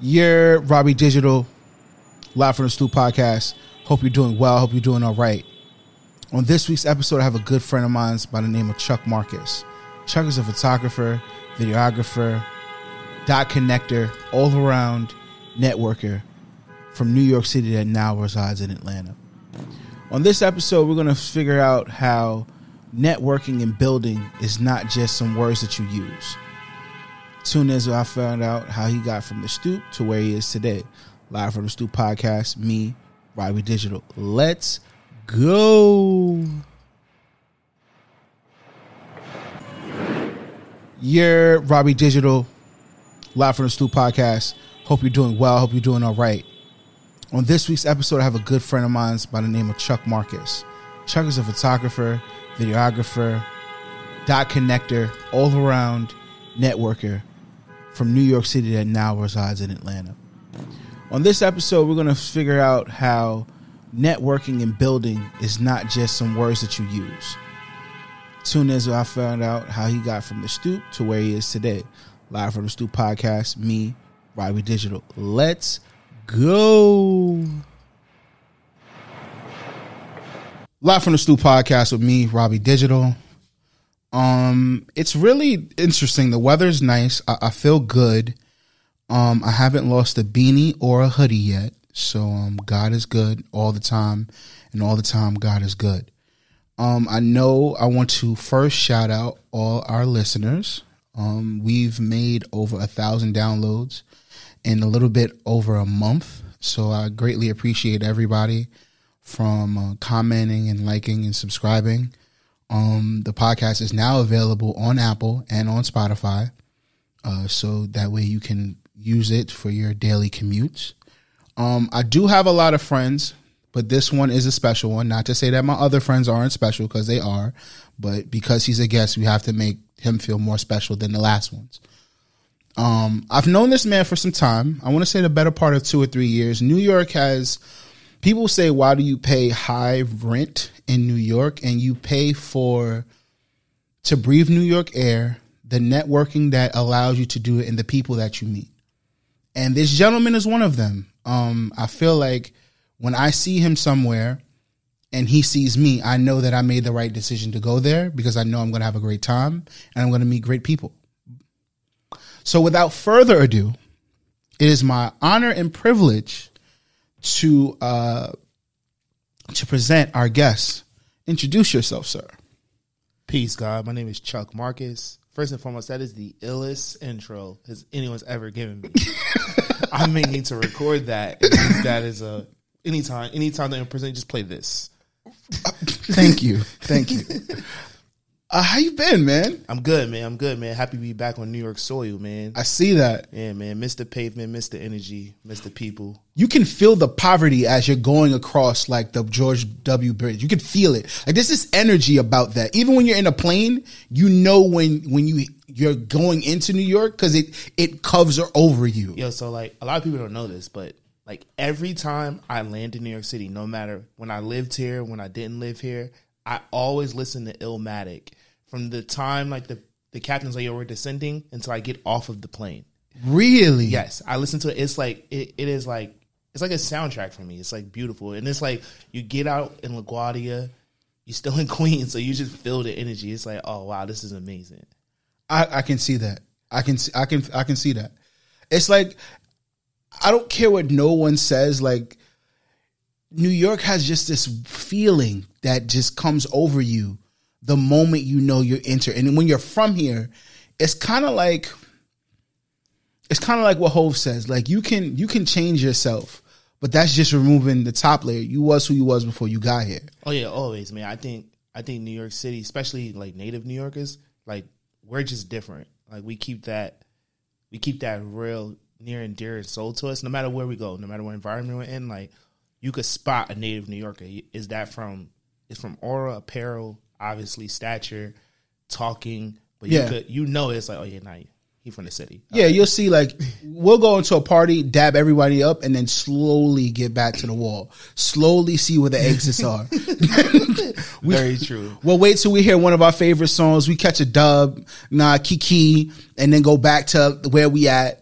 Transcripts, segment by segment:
You're Robbie Digital, live from the Stoop podcast. Hope you're doing well. Hope you're doing all right. On this week's episode, I have a good friend of mine by the name of Chuck Marcus. Chuck is a photographer, videographer, dot connector, all around networker from New York City that now resides in Atlanta. On this episode, we're going to figure out how networking and building is not just some words that you use. In as I found out how he got from the stoop to where he is today. Live from the stoop podcast, me, Robbie Digital. Let's go. You're Robbie Digital, live from the stoop podcast. Hope you're doing well. Hope you're doing all right. On this week's episode, I have a good friend of mine by the name of Chuck Marcus. Chuck is a photographer, videographer, dot connector, all around networker from New York City that now resides in Atlanta. On this episode, we're going to figure out how networking and building is not just some words that you use. Tune in as I found out how he got from the stoop to where he is today. Live from the stoop podcast, me, Robbie Digital. Let's go. Live from the stoop podcast with me, Robbie Digital. Um, it's really interesting. The weather's nice. I, I feel good. Um, I haven't lost a beanie or a hoodie yet. So um, God is good all the time, and all the time God is good. Um, I know I want to first shout out all our listeners. Um, we've made over a thousand downloads in a little bit over a month. So I greatly appreciate everybody from uh, commenting and liking and subscribing. Um, the podcast is now available on Apple and on Spotify. Uh, so that way you can use it for your daily commutes. Um, I do have a lot of friends, but this one is a special one. Not to say that my other friends aren't special because they are, but because he's a guest, we have to make him feel more special than the last ones. Um, I've known this man for some time. I want to say the better part of two or three years. New York has people say, why do you pay high rent in New York? And you pay for to breathe New York air, the networking that allows you to do it, and the people that you meet. And this gentleman is one of them. Um, I feel like when I see him somewhere and he sees me, I know that I made the right decision to go there because I know I'm going to have a great time and I'm going to meet great people. So without further ado, it is my honor and privilege to uh, to present our guest. Introduce yourself, sir. Peace, God. My name is Chuck Marcus. First and foremost, that is the illest intro as anyone's ever given me. I may need to record that. that is a anytime, anytime that I'm presenting, just play this. Thank you, thank you. Uh, how you been, man? I'm good, man. I'm good, man. Happy to be back on New York soil, man. I see that. Yeah, man. Miss the pavement, miss the energy, miss the people. You can feel the poverty as you're going across like the George W. Bridge. You can feel it. Like there's this energy about that. Even when you're in a plane, you know when when you you're going into New York because it it covers over you. Yo, so like a lot of people don't know this, but like every time I land in New York City, no matter when I lived here, when I didn't live here, I always listen to Illmatic from the time like the the captain's like, yo, we're descending until I get off of the plane. Really? Yes, I listen to it. It's like it, it is like it's like a soundtrack for me. It's like beautiful, and it's like you get out in LaGuardia, you're still in Queens, so you just feel the energy. It's like, oh wow, this is amazing. I, I can see that. I can see, I can I can see that. It's like I don't care what no one says. Like New York has just this feeling that just comes over you the moment you know you're enter. And when you're from here, it's kind of like it's kind of like what Hov says. Like you can you can change yourself, but that's just removing the top layer. You was who you was before you got here. Oh yeah, always, man. I think I think New York City, especially like native New Yorkers, like we're just different. Like we keep that we keep that real near and dear and soul to us, no matter where we go, no matter what environment we're in. Like you could spot a native New Yorker. Is that from? It's from aura, apparel, obviously stature, talking. But Yeah. you could, you know, it's like, oh yeah, nah, he from the city. Yeah, you'll see. Like we'll go into a party, dab everybody up, and then slowly get back to the wall. Slowly see where the exits are. Very true. We'll wait till we hear one of our favorite songs. We catch a dub, nah, kiki, and then go back to where we at.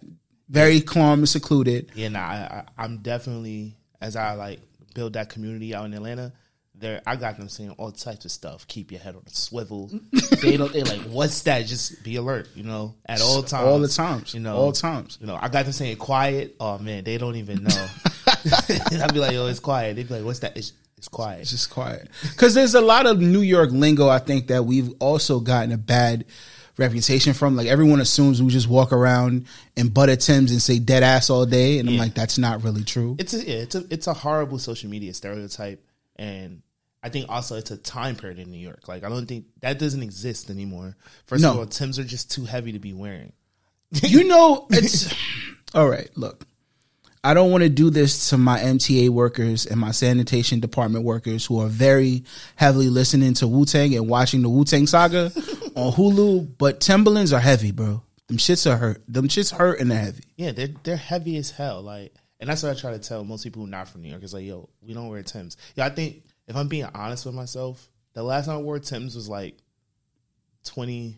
very calm and secluded. Yeah, nah, I, I, I'm definitely as I like build that community out in Atlanta. There, I got them saying all types of stuff. Keep your head on a swivel. they don't. They like, what's that? Just be alert. You know, at all times. All the times. You know, all times. You know, I got them saying quiet. Oh man, they don't even know. I'd be like, yo, it's quiet. They'd be like, what's that? It's, it's quiet. It's just quiet. Because there's a lot of New York lingo. I think that we've also gotten a bad reputation from. Like everyone assumes we just walk around in butter Tims and say dead ass all day, and I'm like, that's not really true. it's a yeah, it's a it's a horrible social media stereotype, and I think also it's a time period in New York. Like I don't think that doesn't exist anymore. First No. of all, Tims are just too heavy to be wearing. you know, it's all right. Look, I don't want to do this to my MTA workers and my sanitation department workers who are very heavily listening to Wu Tang and watching the Wu Tang saga on Hulu, but Timberlands are heavy, bro. Them shits are hurt. Them shits hurt and they're heavy. Yeah, they're they're heavy as hell. Like, and that's what I try to tell most people who are not from New York. It's like, yo, we don't wear Tims. Yeah, I think if I'm being honest with myself, the last time I wore Tims was like twenty,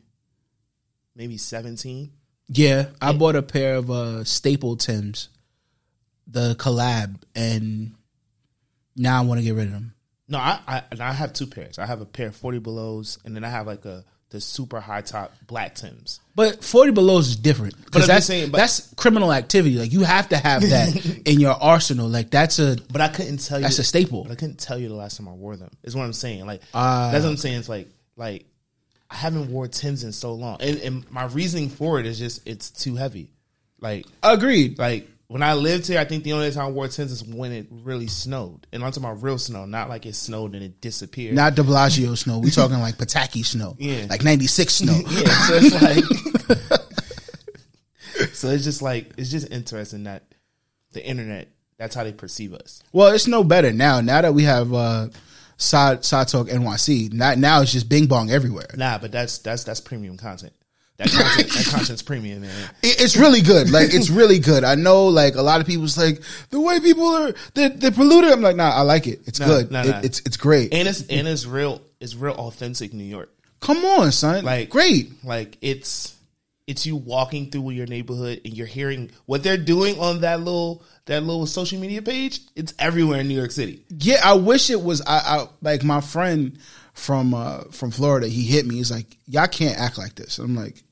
maybe seventeen. Yeah, I bought a pair of uh staple Tims, the collab, and now I want to get rid of them. No, I, I and I have two pairs. I have a pair of forty belows, and then I have like a the super high top black Tims. But forty belows is different because that's saying, but- that's criminal activity. Like you have to have that in your arsenal. Like that's a But I couldn't tell you that's a staple. But I couldn't tell you the last time I wore them. Is what I'm saying. Like Ah. that's what I'm saying. It's like like I haven't wore Tims in so long, and, and my reasoning for it is just it's too heavy. Like Agreed. like when I lived here, I think the only time I wore Tims is when it really snowed, and I'm talking about real snow, not like it snowed and it disappeared. Not De Blasio snow. We talking like Pataki snow. Yeah. Like ninety six snow. yeah, so it's like so it's just like it's just interesting that the internet that's how they perceive us. Well, it's no better now. Now that we have uh Side Side Talk NYC, not now it's just Bing Bong everywhere. Nah, but that's that's that's premium content. That content that content's premium, man. It- It's really good. Like it's really good. I know like a lot of people's like the way people are they're, they're polluted. I'm like, nah, I like it. It's Nah, good. nah, It- nah. it's it's great. And it's and it's real it's real authentic New York. Come on, son. Like great. Like it's it's you walking through your neighborhood and you're hearing what they're doing on that little that little social media page. It's everywhere in New York City. Yeah, I wish it was. I, I like my friend from uh from Florida. He hit me. He's like, y'all can't act like this. I'm like,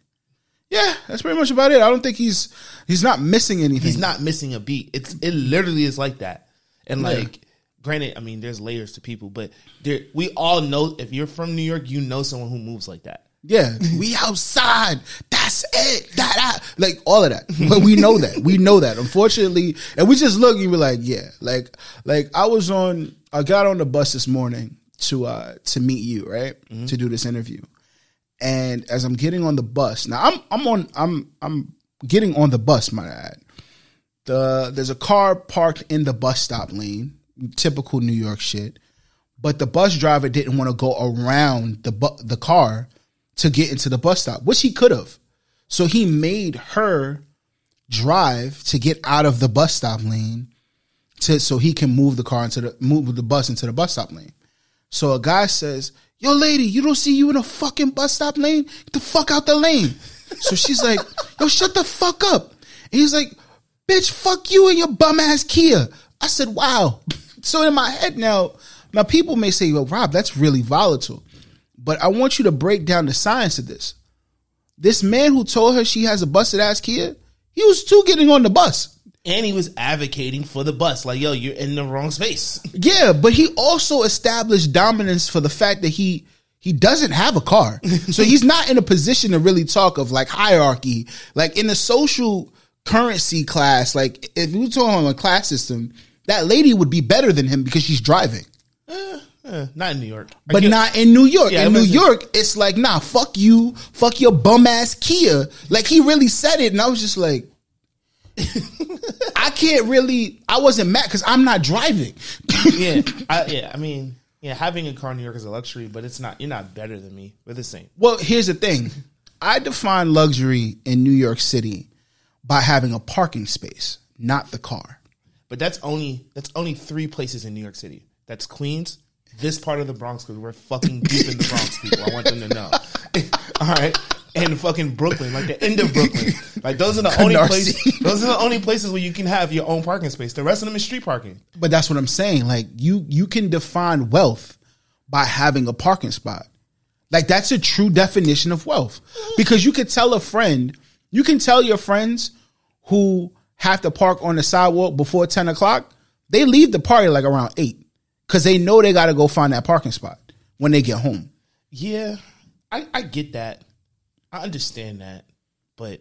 yeah, that's pretty much about it. I don't think he's he's not missing anything. He's not missing a beat. It's it literally is like that. And like granted, I mean there's layers to people, but there we all know if you're from New York, you know someone who moves like that. Yeah, we outside. That's it. That, that like all of that. But we know that. We know that. Unfortunately, and we just look and we're like, yeah, like like I was on. I got on the bus this morning to uh to meet you, right, to do this interview. And as I'm getting on the bus, now I'm I'm on I'm I'm getting on the bus, my add. The there's a car parked in the bus stop lane, typical New York shit. But the bus driver didn't want to go around the bu- the car to get into the bus stop, which he could have. So he made her drive to get out of the bus stop lane to so he can move the car into the move the bus into the bus stop lane. So a guy says, "Yo, lady, you don't see you in a fucking bus stop lane? Get the fuck out the lane." So she's like, "Yo, shut the fuck up." And he's like, "Bitch, fuck you and your bum ass Kia." I said, "Wow." So in my head now, now people may say, "Well, Rob, that's really volatile," but I want you to break down the science of this. This man who told her she has a busted ass Kia, he was too getting on the bus. And he was advocating for the bus, like, yo, you're in the wrong space. Yeah, but he also established dominance for the fact that he he doesn't have a car. so he's not in a position to really talk of like hierarchy. Like in the social currency class, like if you talk on a class system, that lady would be better than him because she's driving. Eh, not in New York. I But get- not in New York. Yeah, in New. York, it's like, nah, fuck you, fuck your bum ass Kia. Like he really said it, and I was just like, I can't really. I wasn't mad because I'm not driving. yeah, I, yeah. I mean, yeah, having a car in New York is a luxury, but it's not. You're not better than me. We're the same. Well, here's the thing. I define luxury in New York City by having a parking space, not the car. But that's only that's only three places in New York City. That's Queens, this part of the Bronx, because we're fucking deep in the Bronx, people. I want them to know. All right, and fucking Brooklyn, like the end of Brooklyn. Like those are the only Canarsie. places. Those are the only places where you can have your own parking space. The rest of them is street parking. But that's what I'm saying. Like you you can define wealth by having a parking spot. Like that's a true definition of wealth. Because you could tell a friend, you can tell your friends who have to park on the sidewalk before 10 o'clock, they leave the party like around eight. Cause they know they gotta go find that parking spot when they get home. Yeah, I, I get that. I understand that, but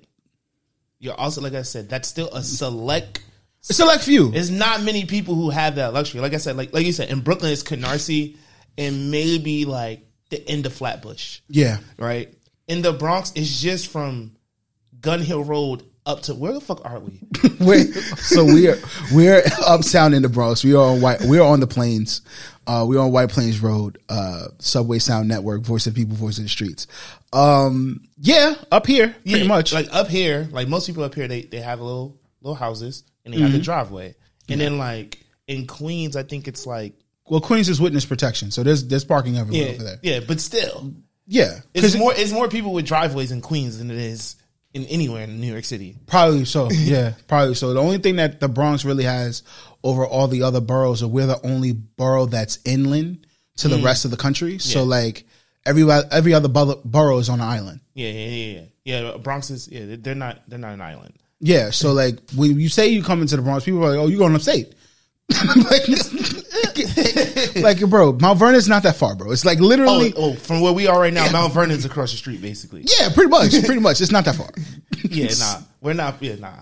you're also like I said, that's still a select. Select few. There's not many people who have that luxury. Like I said, like like you said, in Brooklyn it's Canarsie and maybe like the end of Flatbush, Yeah. right? In the Bronx, it's just from Gun Hill Road up to where the fuck are we? We're, so we're we're uptown in the Bronx. We are on white. We are on the plains. Uh, we're on White Plains Road. Uh, Subway Sound Network. Voice of people. Voice of the streets. Um, yeah, up here, pretty Yeah, much. Like up here, like most people up here, they they have little little houses and they have Mm-hmm. the driveway, and then like in Queens, I think it's like well, Queens is witness protection, so there's there's parking everywhere yeah, over there. yeah, but still, Yeah, it's more it's more people with driveways in Queens than it is in anywhere in New York City. Probably so. Yeah, probably so. The only thing that the Bronx really has over all the other boroughs, or we're the only borough that's inland to the mm. rest of the country. So like every every other borough borough is on an island. Yeah, yeah, yeah, yeah. Yeah, Bronx is yeah, they're not they're not an island. Yeah, so like when you say you come into the Bronx, people are like, "Oh, you're going upstate?" like, like, bro, Mount Vernon's not that far, bro. It's like Oh, literally, oh, from where we are right now, Mount Vernon's across the street, basically. yeah, pretty much, pretty much. It's not that far. Yeah, nah, we're not. Yeah, nah.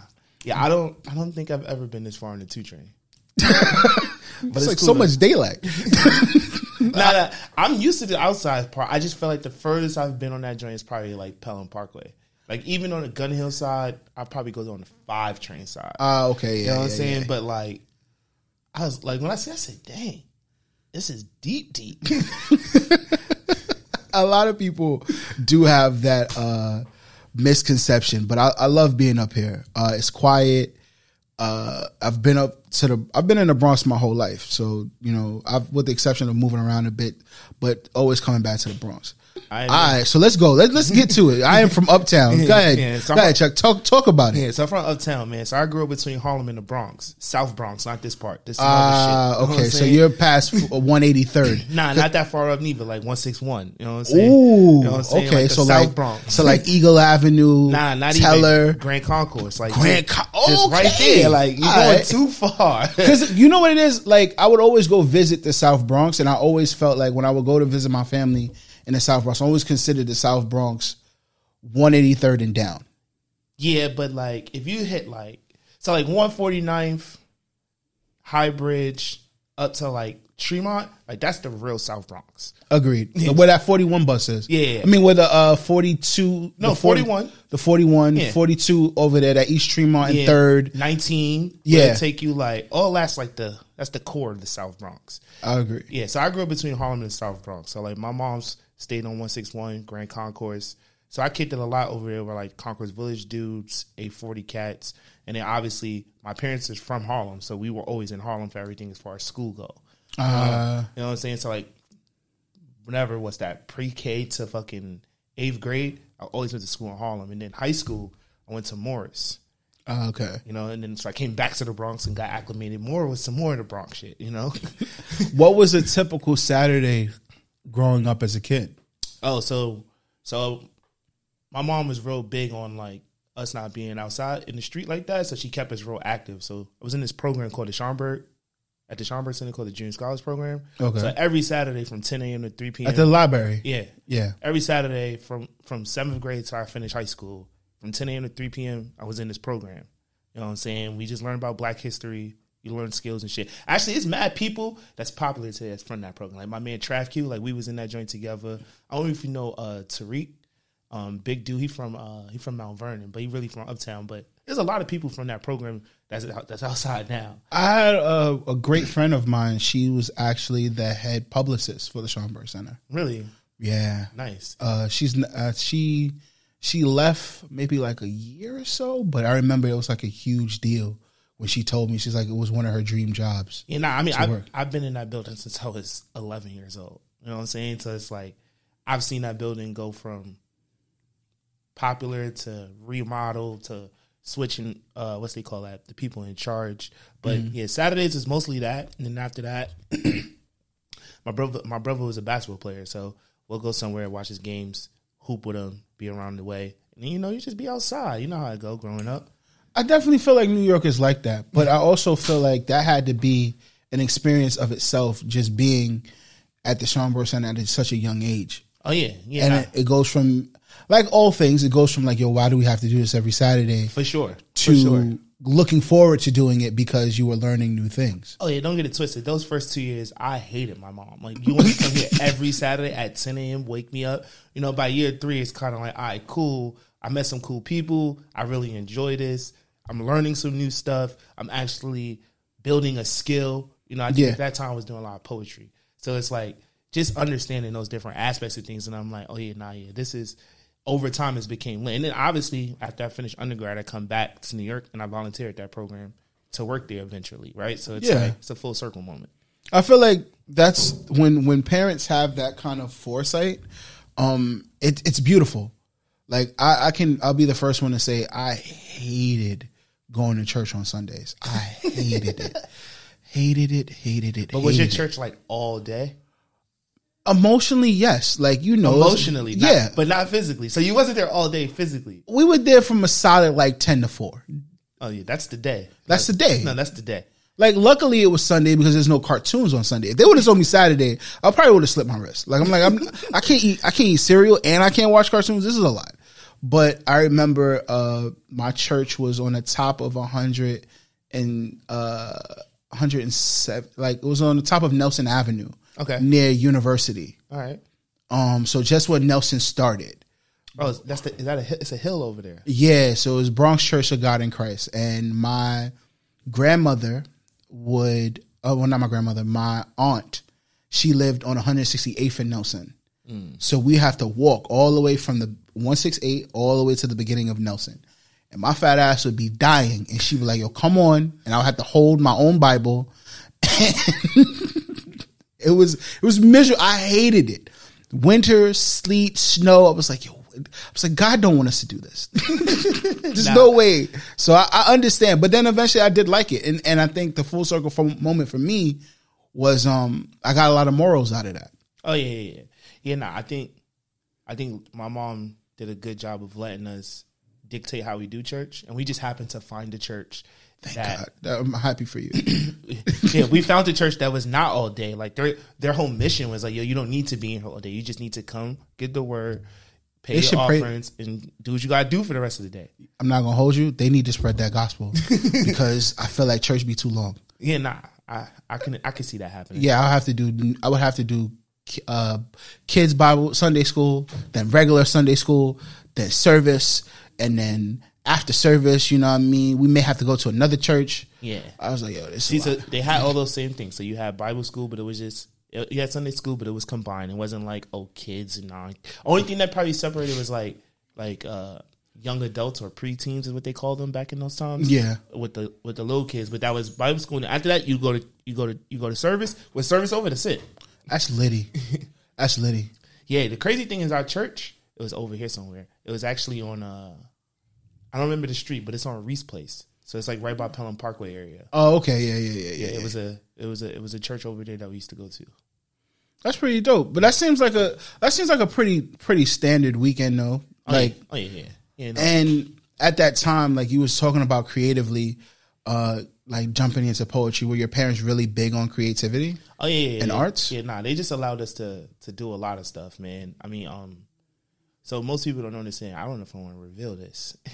Yeah, I don't. I don't think I've ever been this far in the two train. but It's like cool so though. much daylight. Nah, nah, I'm used to the outside part. I just feel like the furthest I've been on that joint is probably like Pelham Parkway. Like even on the Gun Hill side, I probably go on the five train side. Ah, okay, yeah, you know what I'm saying? yeah. But like, I was like, when I said, I said, dang, this is deep, deep. a lot of people do have that uh, misconception, but I, I love being up here. Uh, it's quiet. Uh, I've been up to the. I've been in the Bronx my whole life, so you know, I've with the exception of moving around a bit, but always coming back to the Bronx. I All right, so let's go. Let, let's get to it. I am from Uptown. Go ahead, Yeah, so go I'm- ahead, Chuck. Talk talk about it. Yeah, so I'm from uptown, man. So I grew up between Harlem and the Bronx, South Bronx, not this part. This is Ah, shit. You okay. So you're past one eighty third. Nah, not that far up neither, like 161. You know what I'm saying? Ooh, You know what I'm saying? okay. Like so South like, Bronx. so like Eagle Avenue, Nah, not Teller. even Grand Concourse. Like Grand just, Con- just right Okay. there. Like you're All going right. too far. Because you know what it is? Like, I would always go visit the South Bronx, and I always felt like when I would go to visit my family in the South Bronx, I always considered the South Bronx 183rd and down. yeah, but like if you hit like so like 149th, High Bridge up to like Tremont, like that's the real South Bronx. Agreed. Where that 41 bus is. Yeah. I mean, where the uh, 42. No, the 40 41. The 41, Yeah. 42 over there, that East Tremont and Yeah, 3rd. 19. Yeah. Yeah, take you like oh that's like the that's the core of the South Bronx. I agree. Yeah, so I grew up between Harlem and South Bronx. So like my mom's stayed on 161 Grand Concourse. So I kicked it a lot over there with like Concourse Village dudes, A40 cats, and then obviously my parents is from Harlem, so we were always in Harlem for everything as far as school go. Uh, You know what I'm saying? So like whenever was that pre-K to fucking eighth grade, I always went to school in Harlem, and then high school I went to Morris. uh, okay. You know, and then so I came back to the Bronx and got acclimated more with some more of the Bronx shit. You know. What was a typical Saturday growing up as a kid? Oh, so so my mom was real big on like us not being outside in the street like that, so she kept us real active. So I was in this program called the Schomburg at the Schomburg Center called the Junior Scholars Program. Okay. So every Saturday from 10 a.m. to 3 p.m. At the library. yeah, Yeah. every Saturday from from seventh grade till I finished high school, from 10 a.m. to 3 p.m. I was in this program. You know what I'm saying? We just learned about Black history. You learn skills and shit. Actually, it's mad people that's popular today that's from that program. Like my man Trav Q, like we was in that joint together. I don't know if you know uh Tariq, um, big dude. He from uh he from Mount Vernon, but he really from Uptown. But there's a lot of people from that program that's that's outside now. I had a, a great friend of mine. She was actually the head publicist for the Schomburg Center. Really Yeah. nice. Uh, she's uh, she she left maybe like a year or so, but I remember it was like a huge deal when she told me she's like it was one of her dream jobs. You know, I mean. I've, I've been in that building since I was 11 years old. You know what I'm saying? So it's like I've seen that building go from popular to remodel to switching uh what's they call that the people in charge but yeah saturdays is mostly that and then after that my brother my brother was a basketball player so we'll go somewhere watch his games hoop with him be around the way and then, you know you just be outside you know how i go growing up I definitely feel like New York is like that, but I also feel like that had to be an experience of itself, just being at the Schomburg Center at such a young age. oh yeah yeah And it, it goes from, like all things, it goes from like, yo, why do we have to do this every Saturday for sure to for sure looking forward to doing it because you were learning new things. Oh yeah, don't get it twisted. Those first two years, I hated my mom. Like you want to come here every Saturday at 10 a.m. Wake me up. You know, by year three, it's kind of like, all right, cool. I met some cool people. I really enjoy this. I'm learning some new stuff. I'm actually building a skill. You know, I Yeah. at that time I was doing a lot of poetry. So it's like just understanding those different aspects of things. And I'm like, oh yeah, nah, yeah, this is over time it's became lit. And then obviously after I finished undergrad, I come back to New York and I volunteer at that program to work there eventually, right? So it's Yeah. like it's a full circle moment. I feel like that's when when parents have that kind of foresight. Um, it, it's beautiful. Like I, I can, I'll be the first one to say I hated going to church on Sundays. I hated it, hated it, hated it. But was your hated it. church like all day? emotionally? Yes, like you know, Emotionally, not- yeah. but not physically. So you wasn't there all day physically. we were there from a solid like ten to four. Oh yeah, that's the day. That's the day. No, that's the day. Like, luckily it was Sunday because there's no cartoons on Sunday. If they would have told me Saturday, I probably would have slipped my wrist. Like, I'm like, I'm, I can't eat, I can't eat cereal and I can't watch cartoons. This is a lot. But I remember, uh, my church was on the top of a hundred and, uh, 107, like it was on the top of Nelson Avenue. Okay. Near University. All right. Um, so just where Nelson started. Oh, is- that's the is that a it's a hill over there? Yeah, so it was Bronx Church of God in Christ, and my grandmother would, oh, well, not my grandmother, my aunt, she lived on 168th and Nelson. So we have to walk all the way from the 168 all the way to the beginning of Nelson. And my fat ass would be dying, and she'd be like, "Yo, come on!" And I would have to hold my own Bible. it was it was miserable. I hated it. Winter, sleet, snow. I was like, yo, I was like, God don't want us to do this. There's no way. So I, I understand. But then eventually I did like it. And and I think the full circle from moment for me was um I got a lot of morals out of that. Oh yeah, yeah, yeah. Yeah, nah, I think I think my mom did a good job of letting us dictate how we do church, and we just happened to find a church that God, I'm happy for you. yeah, we found a church that was not all day. Like their their whole mission was like, yo, you don't need to be in here all day. You just need to come, get the word, pay They your should pray- offerings, and do what you gotta do for the rest of the day. I'm not gonna hold you. They need to spread that gospel because I feel like church be too long. Yeah, nah, I I can I can see that happening. Yeah, I'll have to do. I would have to do uh, kids Bible Sunday school, then regular Sunday school, then service, and then after service, you know what I mean. We may have to go to another church. yeah. I was like, yo, this See, so they had all those same things. So you had Bible school, but it was just you had Sunday school, but it was combined. It wasn't like oh kids and non. Only thing that probably separated was like like uh young adults or preteens is what they called them back in those times. Yeah. with the with the little kids. But that was Bible school. And after that, you go to you go to you go to service. With service over, that's it. That's litty. That's litty. Yeah, the crazy thing is our church. It was over here somewhere. It was actually on uh, I don't remember the street, but it's on Reese Place. So it's like right by Pelham Parkway area. Oh, okay, yeah, yeah, yeah, yeah. Yeah, yeah. it was a it was a it was a church over there that we used to go to. That's pretty dope. But that seems like a that seems like a pretty pretty standard weekend though. Oh, Like yeah. oh yeah, yeah, yeah. No. and at that time, like you was talking about creatively, uh, like jumping into poetry. Were your parents really big on creativity? oh yeah, yeah, and yeah. arts? Yeah, nah, they just allowed us to to do a lot of stuff, man. I mean, um, so most people don't understand. I don't know if I want to reveal this.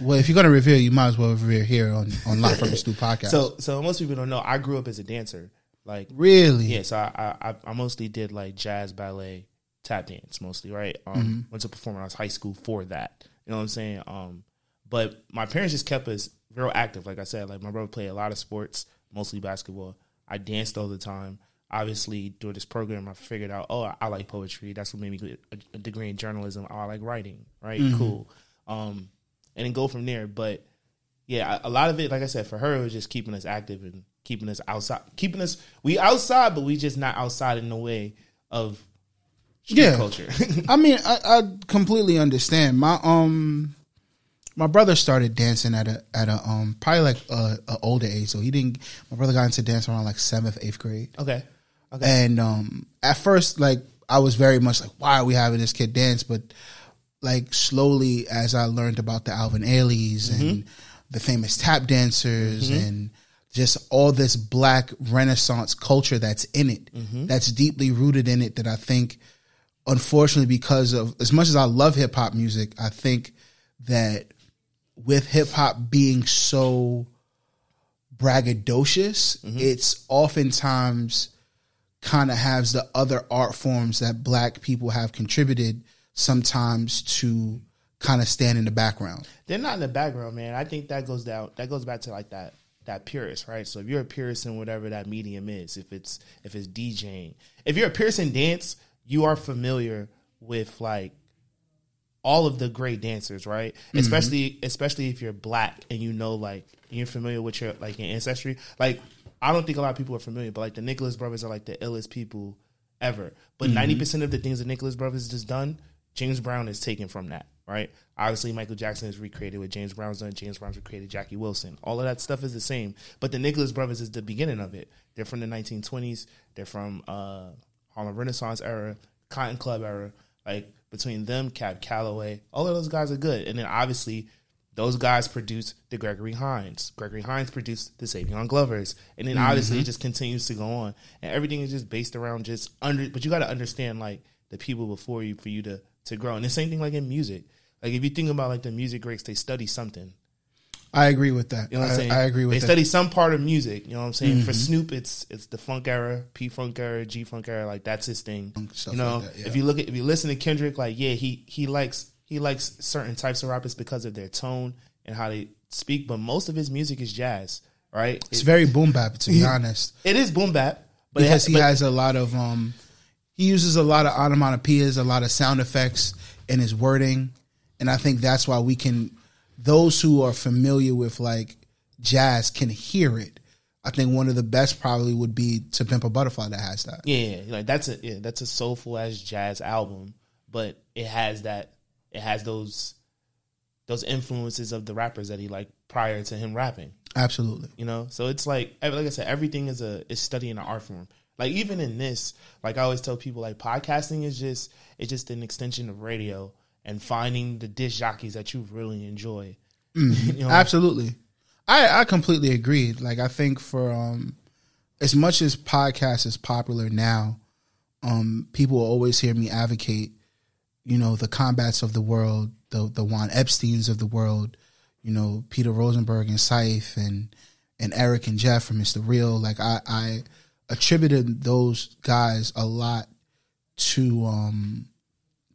Well, if you're gonna reveal, you might as well reveal here on on Live from the Stoop podcast. so so most people don't know. I grew up as a dancer, like really, yeah. So I I, I mostly did like jazz, ballet, tap dance, mostly right. Um, went to performing arts high school for that. You know what I'm saying? Um, but my parents just kept us real active. Like I said, like my brother played a lot of sports, mostly basketball. I danced all the time. Obviously, during this program, I figured out, oh, I, I like poetry. That's what made me get a, degree in journalism. Oh, I like writing. Right, cool. Um, and then go from there. But yeah, a a lot of it, like I said, for her, it was just keeping us active and keeping us outside, keeping us we outside, but we just not outside in the way of Yeah. culture. I mean, I, I completely understand. My um, my brother started dancing at a at a um probably like a, a older age. So he didn't. My brother got into dance around like seventh, eighth grade. okay. Okay. And um, at first, like I was very much like, why are we having this kid dance? But like slowly, as I learned about the Alvin Ailey's and the famous tap dancers and just all this black Renaissance culture that's in it, that's deeply rooted in it, that I think, unfortunately, because of as much as I love hip hop music, I think that with hip hop being so braggadocious, mm-hmm. it's oftentimes kind of has the other art forms that black people have contributed sometimes to kind of stand in the background. They're not in the background, man. I think that goes down. That goes back to like that that purist, right? So if you're a purist in whatever that medium is, if it's if it's DJing, if you're a purist in dance, you are familiar with like all of the great dancers, right? Especially especially if you're black and you know like you're familiar with your like your ancestry. Like I don't think a lot of people are familiar, but like the Nicholas brothers are like the illest people ever. But 90 percent of the things the Nicholas brothers has done, James Brown is taken from that, right? Obviously, Michael Jackson is recreated what James Brown's done. James Brown's recreated Jackie Wilson. All of that stuff is the same. But the Nicholas brothers is the beginning of it. They're from the 1920s. They're from uh, Harlem Renaissance era, Cotton Club era. Like between them, Cab Calloway, all of those guys are good. And then obviously, those guys produced the Gregory Hines. Gregory Hines produced the Savion Glovers, and then obviously it mm-hmm. just continues to go on, and everything is just based around just under. But you got to understand like the people before you for you to to grow, and the same thing like in music. Like if you think about like the music greats, they study something. I agree with that. You know what I'm saying? I agree They with that. They study some part of music. You know what I'm saying? For Snoop, it's it's the funk era, P funk era, G funk era. Like that's his thing. stuff You know, like that, yeah. if you look at if you listen to Kendrick, like yeah, he he likes he likes certain types of rappers because of their tone and how they speak. But most of his music is jazz, right? it's It, very boom bap, to be honest, it is boom bap, but because has, he but- has a lot of um, he uses a lot of onomatopoeias, a lot of sound effects in his wording, and I think that's why we can. Those who are familiar with like jazz can hear it. I think one of the best probably would be To Pimp a Butterfly that has that. Yeah, like that's a yeah, that's a soulful as jazz album, but it has that it has those those influences of the rappers that he liked prior to him rapping. Absolutely. You know, so it's like like I said, everything is a is studying an art form. Like even in this, like I always tell people, like podcasting is just it's just an extension of radio and finding the disc jockeys that you really enjoy. you know, Absolutely. I, I completely agree. Like I think for um as much as podcast is popular now, um, people will always hear me advocate, you know, the combats of the world, the the Juan Epsteins of the world, you know, Peter Rosenberg and Saif and and Eric and Jeff from Mr. Real. Like I, I attributed those guys a lot to um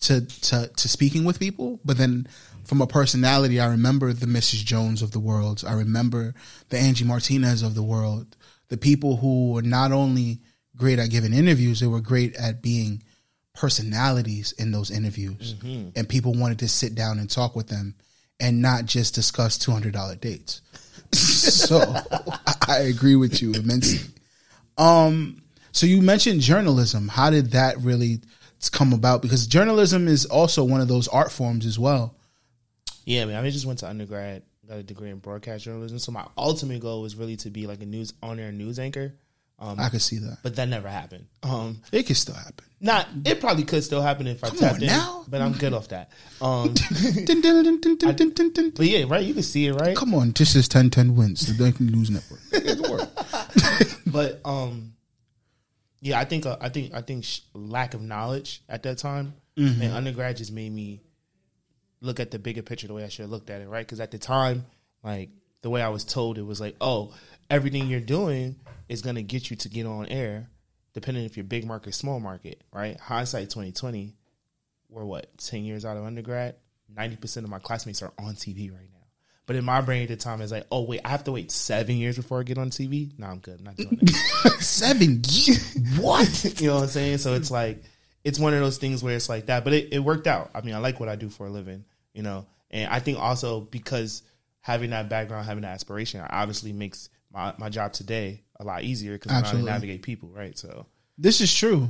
to to to speaking with people, but then from a personality, I remember the Mrs. Jones of the world. I remember the Angie Martinez of the world. The people who were not only great at giving interviews, they were great at being personalities in those interviews, and people wanted to sit down and talk with them and not just discuss two hundred dollar dates. so I- I agree with you immensely. Um, so you mentioned journalism. How did that really come about? Because journalism is also one of those art forms as well. Yeah, man. I mean, I just went to undergrad, got a degree in broadcast journalism. So my ultimate goal was really to be like a news on air news anchor. Um, I could see that. but that never happened. Um, It could still happen. not it probably could still happen if I Come tapped on in, now. but I'm good off that. Um, dun. but yeah, right. You can see it, right? Come on, this is 1010 wins, the Duncan News Network. But um, yeah, I think uh, I think I think sh- lack of knowledge at that time Mm-hmm. and undergrad just made me look at the bigger picture the way I should have looked at it, right? Because at the time, like the way I was told, it was like, oh, everything you're doing is gonna get you to get on air, depending if you're big market, small market, right? Hindsight 2020, we're what ten years out of undergrad. Ninety percent of my classmates are on TV right now. But in my brain at the time, it's like, oh wait, I have to wait seven years before I get on TV. No, I'm good. I'm not doing that. Seven years? What? you know what I'm saying? So it's like it's one of those things where it's like that, but it, it worked out. I mean, I like what I do for a living, you know, and I think also because having that background, having that aspiration, obviously makes my, my job today a lot easier because I know how to navigate people, right? So This is true.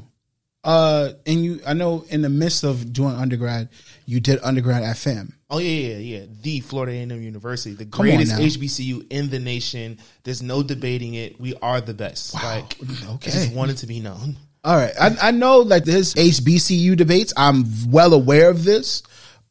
Uh, and you, I know in the midst of doing undergrad, you did undergrad at FAM. Oh yeah, yeah, yeah. The Florida A&M University, the Come greatest. HBCU in the nation. There's no debating it. We are the best. Like, Okay. I just wanted to be known. All right. I, I know like there's HBCU debates. I'm well aware of this.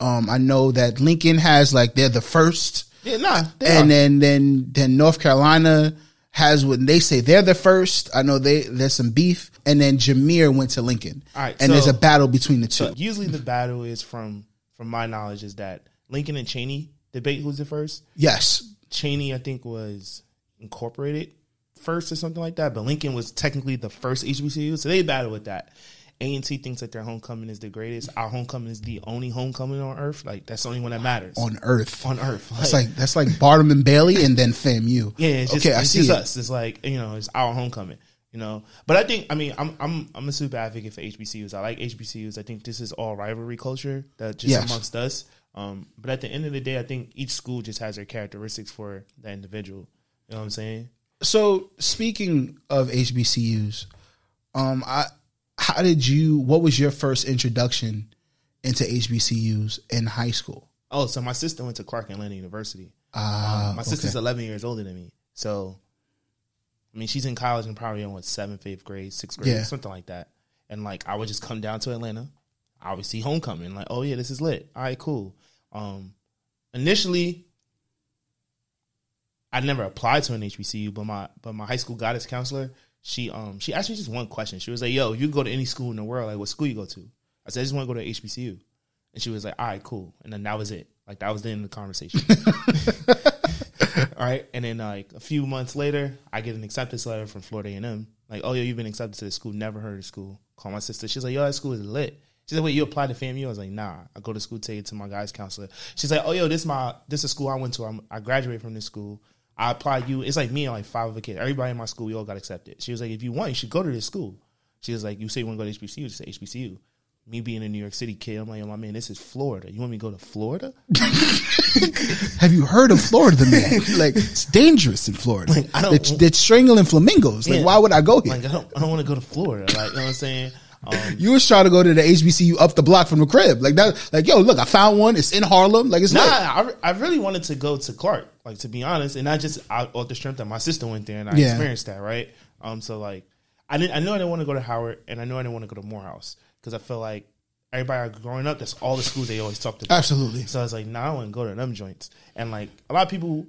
Um, I know that Lincoln has like they're the first, Yeah, nah. They and are. then then then North Carolina has when they say they're the first. I know they there's some beef, and then Jameer went to Lincoln, All right, and there's a battle between the two. So usually the battle is from from my knowledge is that Lincoln and Cheyney debate who's the first. yes, Cheyney, I think, was incorporated first or something like that, but Lincoln was technically the first HBCU, so they battle with that. A and T thinks that their homecoming is the greatest. Our homecoming is the only homecoming on earth. Like that's the only one that matters on Earth. on earth. That's like that's like Barnum and Bailey, and then FAMU. Yeah, it's just, okay, I it's see just it. us. It's like you know, it's our homecoming. You know, but I think I mean I'm I'm I'm a super advocate for HBCUs. I like HBCUs. I think this is all rivalry culture that just Yes. amongst us. Um, but at the end of the day, I think each school just has their characteristics for that individual. You know what I'm saying? So speaking of HBCUs, um, I how did you? What was your first introduction into HBCUs in high school? Oh, so my sister went to Clark Atlanta University. Ah, My sister's okay. 11 years older than me, so I mean she's in college and probably in what seventh, eighth grade, sixth grade, Yeah. something like that. And like I would just come down to Atlanta, obviously homecoming, like oh yeah, this is lit. All right, cool. Um, initially, I never applied to an HBCU, but my but my high school guidance counselor, she um she asked me just one question. She was like, "Yo, you go to any school in the world, like what school you go to?" I said, "I just want to go to HBCU," and she was like, "All right, cool." And then that was it. Like that was the end of the conversation. All right, and then like a few months later, I get an acceptance letter from Florida A&M. Like, oh, yo, you've been accepted to the school. Never heard of school. Call my sister. She's like, yo, that school is lit. She said, wait, you applied to FAMU? I was like, nah. I go to school, take it to my guys counselor. She's like, oh, yo, this my this is a school I went to. I'm, I graduated from this school. I applied you. It's like me and like five other kids. Everybody in my school, we all got accepted. She was like, if you want, you should go to this school. She was like, you say you want to go to HBCU? Just say HBCU. Me being a New York City kid, I'm like, oh my man, this is Florida. You want me to go to Florida? Have you heard of Florida, man? like it's dangerous in Florida. Like, I don't- they're, they're strangling flamingos. Like, Yeah. why would I go here? Like, I don't, I don't want to go to Florida. Like, you know what I'm saying? Um, you was trying to go to the HBCU up the block from the crib, like that. Like, yo, look, I found one. It's in Harlem. Like, it's Nah. I, I really wanted to go to Clark, like to be honest, and I just out off the strength that my sister went there and I Yeah. experienced that, right? Um, so like, I didn't, I knew I didn't want to go to Howard, and I knew I didn't want to go to Morehouse because I feel like everybody are growing up, that's all the schools they always talked about. Absolutely. So I was like, nah, I want to go to them joints, and like a lot of people,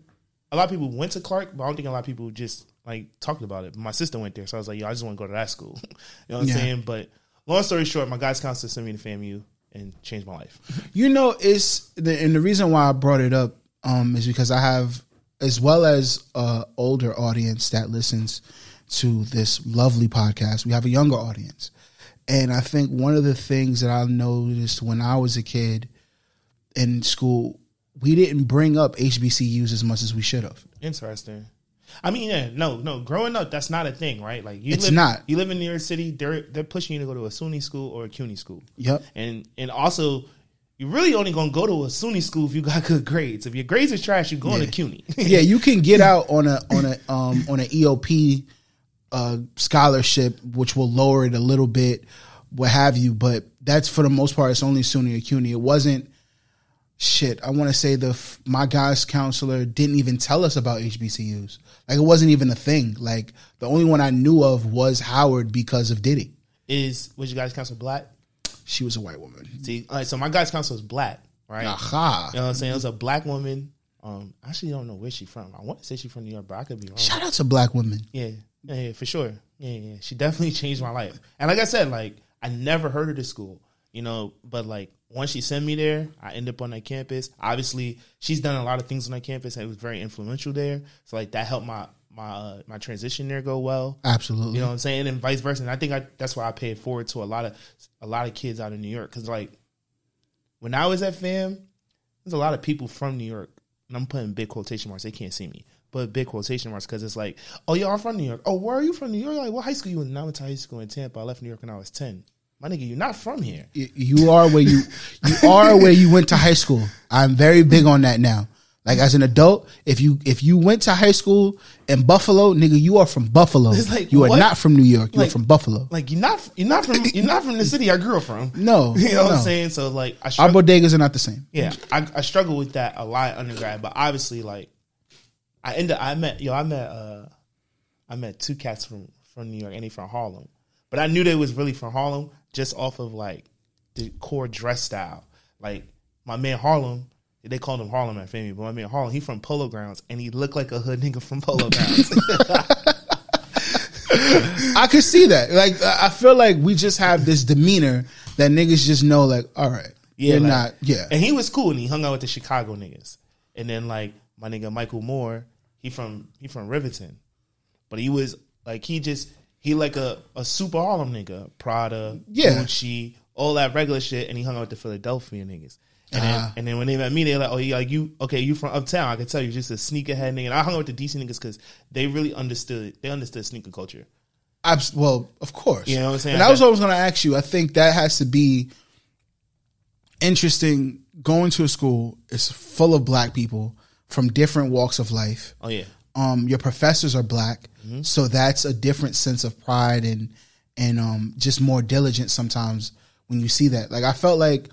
a lot of people went to Clark, but I don't think a lot of people just like talked about it. My sister went there, so I was like, yo, I just want to go to that school. you know what I'm Yeah. saying? But long story short, my guys counselor sent me to FAMU and changed my life. You know, it's the, and the reason why I brought it up um, is because I have, as well as a older audience that listens to this lovely podcast, we have a younger audience, and I think one of the things that I noticed when I was a kid in school, we didn't bring up HBCUs as much as we should have. Interesting. I mean, yeah, no, no. Growing up, that's not a thing, right? Like you It's live, not. You live in New York City. They're they're pushing you to go to a SUNY school or a CUNY school, Yep. and and also you're really only gonna go to a SUNY school if you got good grades. If your grades are trash, you're going to CUNY. yeah, you can get out on a on a um on an EOP uh scholarship, which will lower it a little bit, what have you. But that's for the most part, it's only SUNY or CUNY. It wasn't shit. I want to say the my guys counselor didn't even tell us about HBCUs. Like it wasn't even a thing. Like the only one I knew of was Howard because of Diddy. Is was your guys counselor black? She was a white woman. See, all right, so my guys counselor is black, right? Aha. You know what I'm saying? It was a black woman. Um, I actually don't know where she's from. I want to say she's from New York, but I could be wrong. Shout out to black women. Yeah, yeah, yeah, for sure. Yeah, yeah, she definitely changed my life. And like I said, like I never heard of this school, you know, but like once she sent me there, I end up on that campus. Obviously, she's done a lot of things on that campus and it was very influential there. So like that helped my my uh, my transition there go well. Absolutely. You know what I'm saying? And vice versa. And I think I, that's why I pay it forward to a lot of a lot of kids out of New York because like when I was at FAM, there's a lot of people from New York, and I'm putting big quotation marks. They can't see me, but big quotation marks because it's like, oh yeah, I'm from New York. Oh, where are you from New York? Like what high school you in? I went to high school in Tampa. I left New York when I was ten. My nigga, you're not from here. You are where you you are where you went to high school. I'm very big on that now. Like as an adult, if you if you went to high school in Buffalo, nigga, you are from Buffalo. It's like, you are what? not from New York. You are Like- from Buffalo. Like you're not you're not from you're not from the city I grew up from. No, you know what. I'm saying. So like I Our bodegas are not the same. yeah I, I struggle with that a lot undergrad, but obviously like I ended I met yo I met uh I met two cats from from New York and they from Harlem, but I knew they was really from Harlem just off of like the core dress style. Like my man Harlem. They called him Harlem at FAMU, but my man Harlem, he from Polo Grounds, and he looked like a hood nigga from Polo Grounds. I could see that. Like I I feel like we just have this demeanor that niggas just know. Like, all right, Yeah, like- not. Yeah, And he was cool and he hung out with the Chicago niggas. And then like my nigga Michael Moore, he from he from Riverton. But he was like he just he like a, a super Harlem nigga. Prada, Yeah. Gucci, all that regular shit, and he hung out with the Philadelphia niggas. And then uh-huh. and then when they met me, they like, oh, you like you okay? You from uptown? I can tell you just a sneakerhead nigga. And I hung out with the DC niggas because they really understood. They understood sneaker culture. Abs- well, of course. You know what I'm saying? And I was always going to ask you. I think that has to be interesting. Going to a school is full of black people from different walks of life. Oh yeah, Um, your professors are black, Mm-hmm. so that's a different sense of pride and and um just more diligent sometimes when you see that. Like I felt like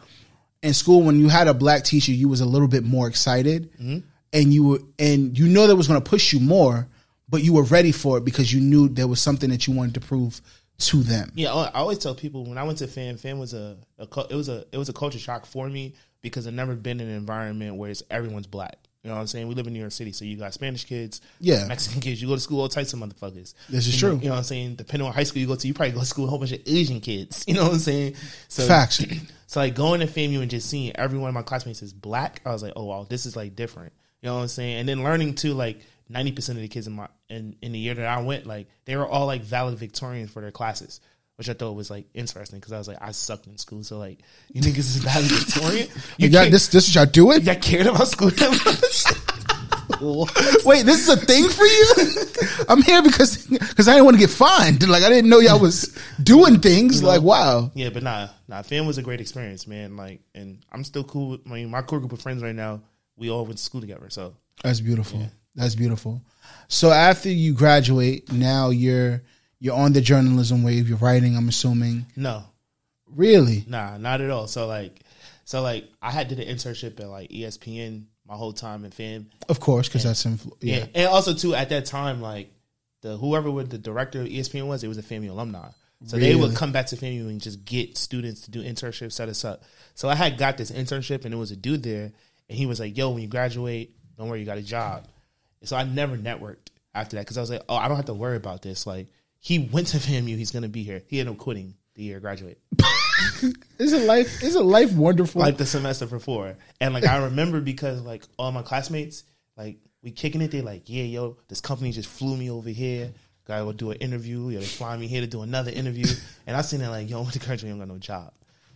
in school when you had a black teacher, you was a little bit more excited, Mm-hmm. and you were and you know that was going to push you more, but you were ready for it because you knew there was something that you wanted to prove to them. Yeah, I always tell people when I went to FAM, FAM was a, a it was a it was a culture shock for me because I've never been in an environment where it's everyone's black. You know what I'm saying? We live in New York City, so you got Spanish kids, Yeah. Mexican kids. You go to school all types of motherfuckers. This is You true. know- You know what I'm saying? Depending on what high school you go to, you probably go to school a whole bunch of Asian kids. You know what I'm saying? So Facts. so like going to FAMU and just seeing every one of my classmates is black, I was like, oh wow, this is like different. You know what I'm saying? And then learning too, like ninety percent of the kids in my in, in the year that I went, like they were all like valedictorians for their classes, which I thought was like interesting because I was like, I sucked in school, so like you niggas is valedictorian. You got this. This is y'all doing. Y'all cared about school? Wait, this is a thing for you? I'm here because because I didn't want to get fined. Like I didn't know y'all was doing things. Like wow. Yeah, but nah, nah. Fam was a great experience, man. Like, and I'm still cool. With, I mean, my core group of friends right now, we all went to school together. So That's beautiful. That's beautiful. So after you graduate, now you're you're on the journalism wave. You're writing. I'm assuming. no, Really? Nah, not at all. So like, so like, I had did an internship at like ESPN my whole time in fam. Of course, because that's influ- Yeah. yeah. and also too at that time, like the whoever would the director of ESPN was, it was a FAMU alumni. So they would come back to FAMU and just get students to do internships, set us up. So I had got this internship, and it was a dude there, and he was like, "Yo, when you graduate, don't worry, you got a job." So I never networked after that because I was like, "Oh, I don't have to worry about this." Like he went to FAMU, he's gonna be here. He ended up quitting the year I graduate. Isn't life isn't life wonderful? like the semester before. And like I remember because like all my classmates, like we kicking it, they like, yeah, yo, this company just flew me over here. Guy will do an interview. Yeah, they fly me here to do another interview. And I seen it like, yo, I went to country, I don't got no job.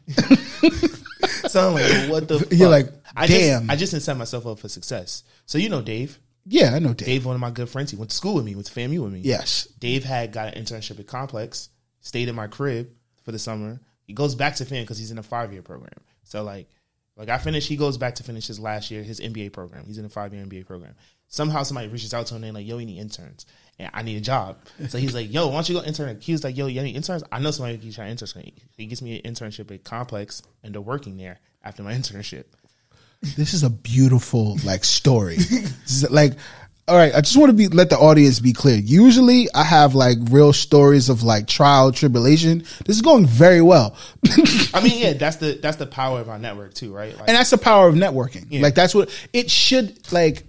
so I'm like, what the? Fuck? You're like, I damn. Just, I just didn't set myself up for success. So you know, Dave. Yeah, I know Dave. Dave, one of my good friends, he went to school with me, went to FAMU with me. Yes. Dave had got an internship at Complex, stayed in my crib for the summer. He goes back to FAM because he's in a five year program. So like, like I finished, he goes back to finish his last year, his MBA program. He's in a five year MBA program. Somehow somebody reaches out to him and like, yo, we need interns. And I need a job. So he's like, yo, why don't you go intern? He was like, yo, you need interns? I know somebody who can try interns. He gets me an internship at Complex and they're working there after my internship. This is a beautiful like story. Is, like, all right, I just want to be let the audience be clear. Usually, I have like real stories of like trial tribulation. This is going very well, I mean, yeah, that's the that's the power of our network too, right? Like, and that's the power of networking. Yeah. Like that's what it should like.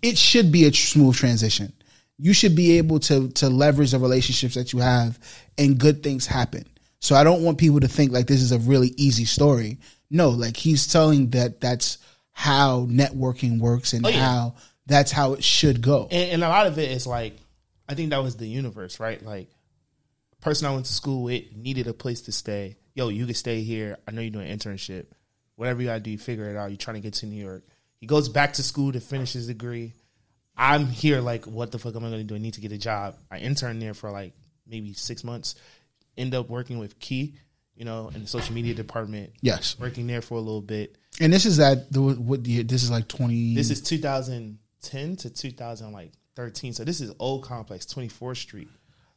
It should be a smooth transition. You should be able to to leverage the relationships that you have, and good things happen. So I don't want people to think like this is a really easy story. No, like he's telling that that's how networking works and Oh, yeah. how that's how it should go. and, and a lot of it is like I think that was the universe, right? Like person I went to school with needed a place to stay. Yo, you can stay here. I know you're doing an internship. Whatever you gotta do, you figure it out. You're trying to get to New York. He goes back to school to finish his degree. I'm here like, what the fuck am I gonna do? I need to get a job. I interned there for like maybe six months. End up working with Key, you know, in the social media department yes, working there for a little bit. And this is that the what year? This is like twenty. This is 2010 to 2013. So this is old complex, 24th Street.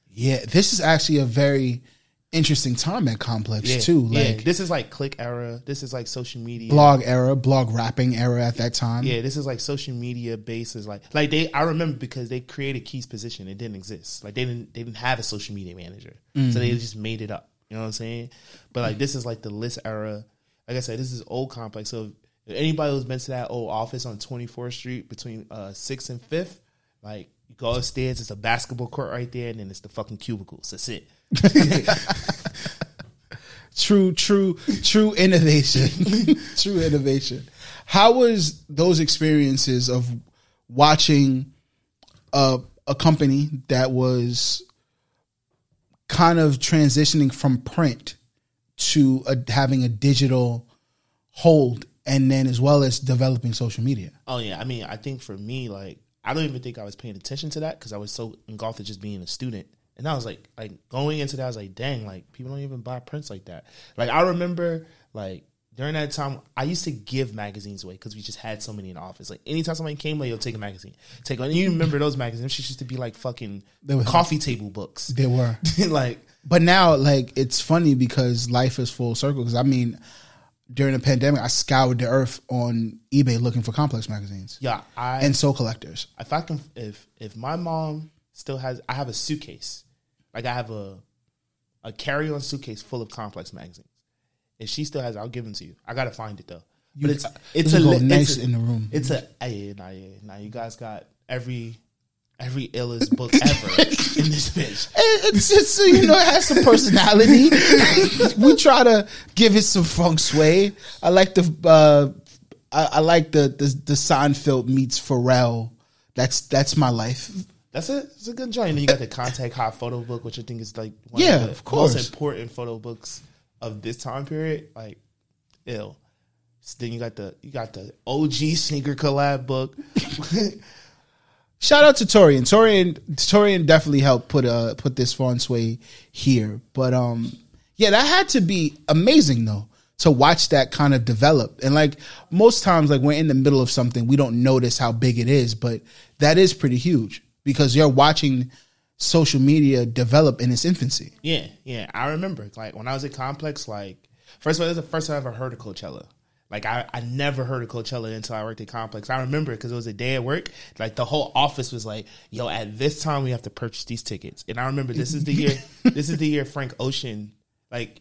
yeah. This is actually a very interesting time at Complex Yeah, too. yeah. Like This is like click era. This is like social media. blog era, blog rapping era at that time. Yeah, this is like social media bases. Like, like they, I remember because they created Key's position. It didn't exist. Like they didn't, they didn't have a social media manager, so mm. they just made it up. You know what I'm saying? But like this is like the list era. Like I said, this is old complex. So anybody who's been to that old office on 24th Street between uh, Sixth and Fifth, like you go upstairs, it's a basketball court right there, and then it's the fucking cubicles. That's it. True, true, true innovation. true innovation. How was those experiences of watching a a company that was kind of transitioning from print to a, having a digital hold and then as well as developing social media? Oh yeah, I mean, I think for me, like, I don't even think I was paying attention to that because I was so engulfed in just being a student. And I was like, like going into that, I was like, dang, like people don't even buy prints like that. Like I remember, like during that time, I used to give magazines away because we just had so many in the office. Like anytime somebody came, like, yo, take a magazine, take one. And you remember those magazines? She used to be like fucking they were- coffee table books. They were. like But now, like, it's funny because life is full circle. Because I mean, during the pandemic, I scoured the earth on eBay looking for complex magazines yeah, I and soul collectors. if I can, if if my mom still has, I have a suitcase, like I have a a carry on suitcase full of complex magazines. If she still has, it, I'll give them to you. I gotta find it though. But it's it's a li- nice it's a, in the room. It's a yeah, nah, yeah, nah. You guys got every every illest book ever in this bitch. It's just you know it has some personality. we try to give it some feng shui. I like the uh, I, I like the the the Seinfeld meets Pharrell. That's that's my life. That's a it's a good joint. And then you got the contact hot photo book, which I think is like one Yeah, of the of course. most important photo books of this time period. Like, ill. Then you got the you got the OG sneaker collab book. Shout out to Torian. Torian Torian definitely helped put uh put this feng shui here. But um yeah, that had to be amazing though to watch that kind of develop. And like most times like we're in the middle of something, we don't notice how big it is, but that is pretty huge because you're watching social media develop in its infancy. yeah, yeah. I remember like when I was at Complex. Like first of all, this is the first time I ever heard of Coachella. Like I, I never heard of Coachella until I worked at Complex. I remember because it was a day at work. Like the whole office was like, "Yo, at this time we have to purchase these tickets." And I remember this is the year. this is the year Frank Ocean. Like,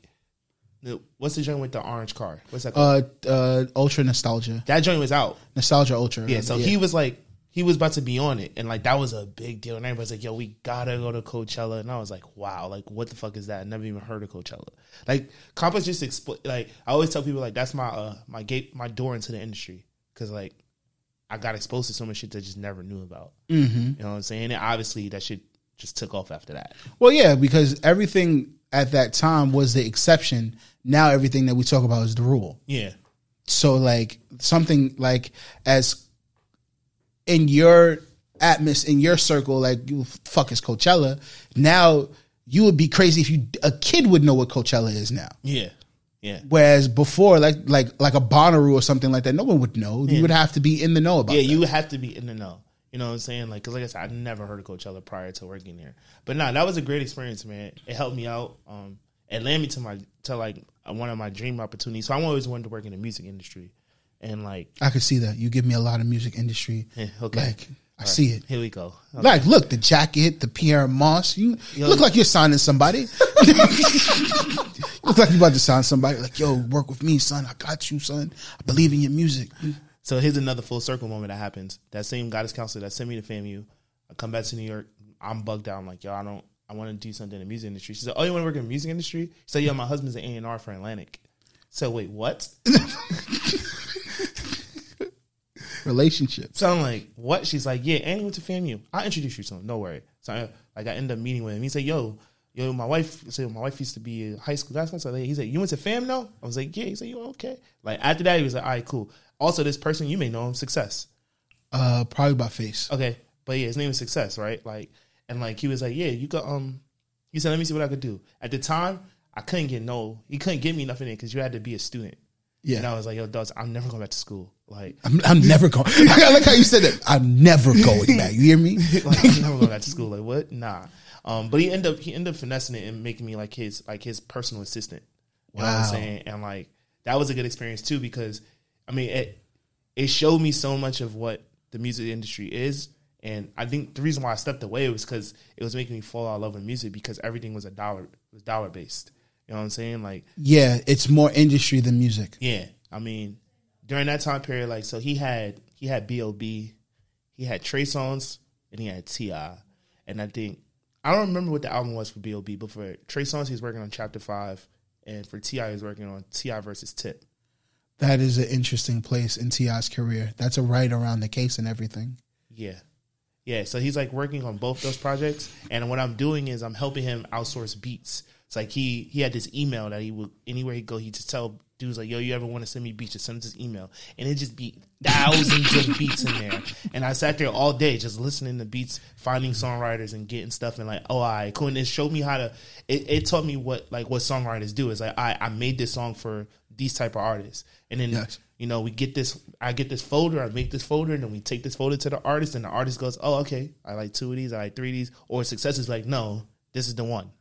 what's the joint with the orange car? What's that called? Uh uh ultra nostalgia. that joint was out. Nostalgia ultra. Yeah, so he was like, he was about to be on it, and like that was a big deal. And everybody's like, "Yo, we gotta go to Coachella." And I was like, "Wow, like what the fuck is that? I never even heard of Coachella." Like Complex just expl- like I always tell people like that's my uh my gate my door into the industry because like I got exposed to so much shit that I just never knew about. Mm-hmm. You know what I'm saying? And obviously that shit just took off after that. Well, yeah, because everything at that time was the exception. Now everything that we talk about is the rule. Yeah, So like something like as in your atmosphere, in your circle, like you fuck is Coachella. Now you would be crazy if you a kid would know what Coachella is now. yeah, yeah. Whereas before, like like like a Bonnaroo or something like that, no one would know. You would have to be in the know about. Yeah, that. you have to be in the know. You know what I'm saying? Like, cause like I said, I never heard of Coachella prior to working there. But nah, that was a great experience, man. It helped me out. Um, it led me to my to like one of my dream opportunities. So I always wanted to work in the music industry, and like, I could see that. You give me a lot of music industry. eh, okay, Like I see it. here we go. Like, look, the jacket, the Pyer Moss. You look like you're signing somebody. look like you about to sign somebody. Like, yo, work with me, son. I got you, son. I believe in your music. So here's another full circle moment that happens. That same guidance counselor that sent me to FAMU, I come back to New York. I'm bugged out. I'm like, yo, I don't. I want to do something in the music industry. She said, oh, you want to work in the music industry? So, said, yeah, my husband's an A&R for Atlantic. So wait, what? Relationships. So I'm like, what? She's like, yeah, and he went to FAMU. I'll introduce you to him. No worry. So I, like, I end up meeting with him. He said, yo, yo, my wife said my wife used to be a high school. I said. He said, you went to FAM now? I was like, yeah. He said, you okay? Like after that, he was like, all right, cool. Also, this person you may know him, Success. Uh, probably by face. Okay, but yeah, his name is Success, right? Like, and like he was like, yeah, you could. Um, he said, let me see what I could do. At the time, I couldn't get no. He couldn't give me nothing in because you had to be a student. Yeah. And I was like, yo, dogs, I'm never going back to school. Like, I'm, I'm never going. I like how you said that. I'm never going back. You hear me? like I'm never going back to school. Like what? Nah. Um, but he ended up he ended up finessing it and making me like his like his personal assistant. You know what I'm Wow. saying? And like that was a good experience too because I mean it it showed me so much of what the music industry is. And I think the reason why I stepped away was because it was making me fall out of love with music because everything was a dollar was dollar based. You know what I'm saying? Like Yeah, it's more industry than music. yeah, I mean, during that time period, like so he had he had B.O.B., he had Trey Songz, and he had T.I. And I think I don't remember what the album was for B.O.B., but for Trey Songz, he's working on Chapter Five, and for T.I., he's working on T.I. versus Tip. That is an interesting place in T.I.'s career. That's a right around the case and everything. Yeah. Yeah, so he's like working on both those projects, and what I'm doing is I'm helping him outsource beats. It's like he he had this email that he would anywhere he go, he just tell dudes like, "Yo, you ever want to send me beats? Just send this email," and it just be thousands of beats in there. And I sat there all day just listening to beats, finding songwriters, and getting stuff. And like, oh, I cool. And it showed me how to. It, it taught me what like what songwriters do. It's like I I made this song for these type of artists, and then Yes. you know, we get this, I get this folder, I make this folder, and then we take this folder to the artist, and the artist goes, oh, okay, I like two of these, I like three of these, or success is like, no, this is the one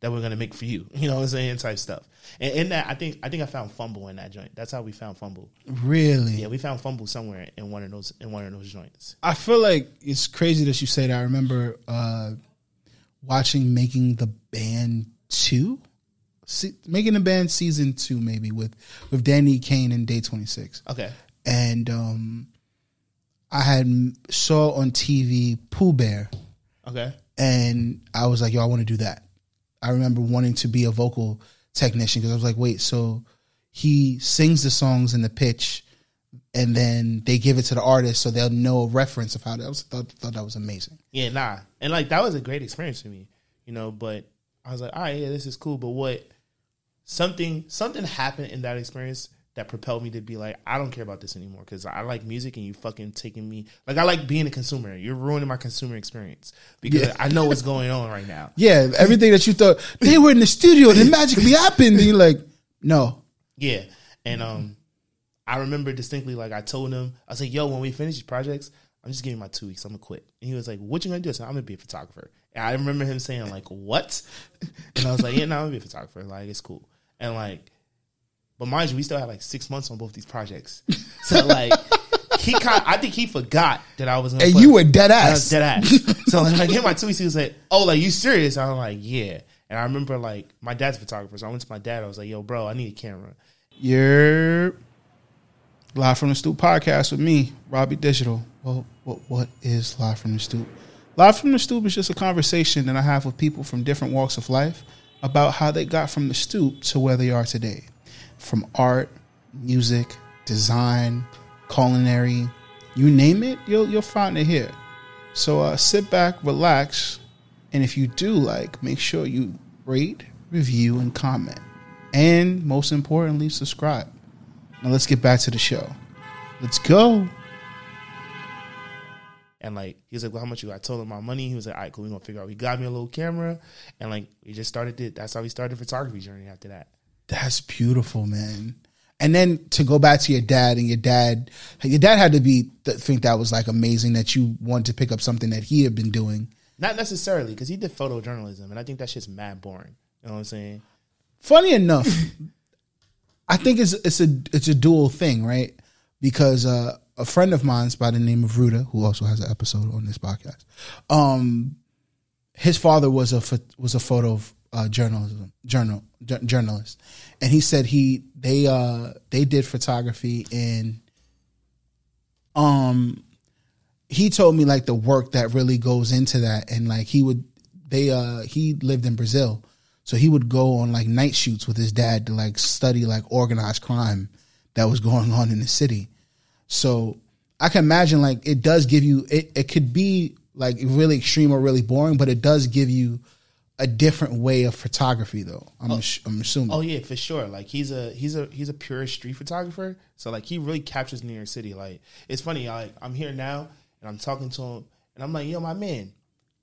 that we're gonna make for you. You know what I'm saying? Type stuff. And in that, I think, I think I found Fumble in that joint. That's how we found Fumble. Really? Yeah, we found Fumble somewhere in one of those, in one of those joints. I feel like it's crazy that you say that. I remember uh, watching Making the Band 2. Se- making the Band season 2 maybe with with Danny Kane and Day 26. Okay. And um I had saw on TV Poo Bear Okay. and I was like, yo, I want to do that. I remember wanting to be a vocal technician because I was like, wait, so he sings the songs in the pitch, and then they give it to the artist so they'll know a reference of how that. I was thought, thought that was amazing. Yeah, nah. And like that was a great experience for me, you know, but I was like, all right, yeah, this is cool. But what something something happened in that experience that propelled me to be like, I don't care about this anymore because I like music and you fucking taking me like I like being a consumer. You're ruining my consumer experience because Yeah. I know what's going on right now. Yeah, everything that you thought they were in the studio and it magically happened, and you're like, no, Yeah. And um I remember distinctly like I told him, I said, like, yo, when we finish these projects, I'm just giving my two weeks, I'm gonna quit. And he was like, What you gonna do? I said, I'm gonna be a photographer. And I remember him saying, like, what? And I was like, Yeah, no, I'm gonna be a photographer. Like, it's cool. And like but mind you, we still had like six months on both these projects. So like he kind I think he forgot that I was gonna and put- you were dead I was ass. dead ass. so like, I get my two weeks. He was like, "Oh, like you serious?" I'm like, "Yeah." And I remember like my dad's a photographer, so I went to my dad. I was like, "Yo, bro, I need a camera." You're live from the stoop podcast with me, Robbie Digital. Well, what what is live from the stoop? Live from the stoop is just a conversation that I have with people from different walks of life about how they got from the stoop to where they are today, from art, music, design, culinary, you name it, you'll you'll find it here. So uh, sit back, relax, and if you do like, make sure you rate, review, and comment. And most importantly, subscribe. Now let's get back to the show. Let's go. And like he was like, "Well, how much you?" I told him my money. He was like, "All right, cool. We gonna figure out." He got me a little camera, and like we just started it. That's how we started photography journey. After that, That's beautiful, man. And then to go back to your dad and your dad, your dad had to be th- think that was like amazing that you wanted to pick up something that he had been doing. not necessarily because he did photojournalism, and I think that shit's mad boring. You know what I'm saying? Funny enough, I think it's it's a it's a dual thing, right? Because uh, a friend of mine's by the name of Ruda, who also has an episode on this podcast, um, his father was a was a photo uh, journalism journal ju- journalist, and he said he they uh they did photography in um he told me like the work that really goes into that. And like he would they uh he lived in Brazil. So he would go on like night shoots with his dad to like study like organized crime that was going on in the city. So I can imagine like it does give you it it could be like really extreme or really boring but it does give you a different way of photography though I'm oh. ass- I'm assuming Oh yeah, for sure. Like he's a he's a he's a pure street photographer. So like he really captures New York City. Like it's funny. Like I'm here now and I'm talking to him and I'm like, yo, my man,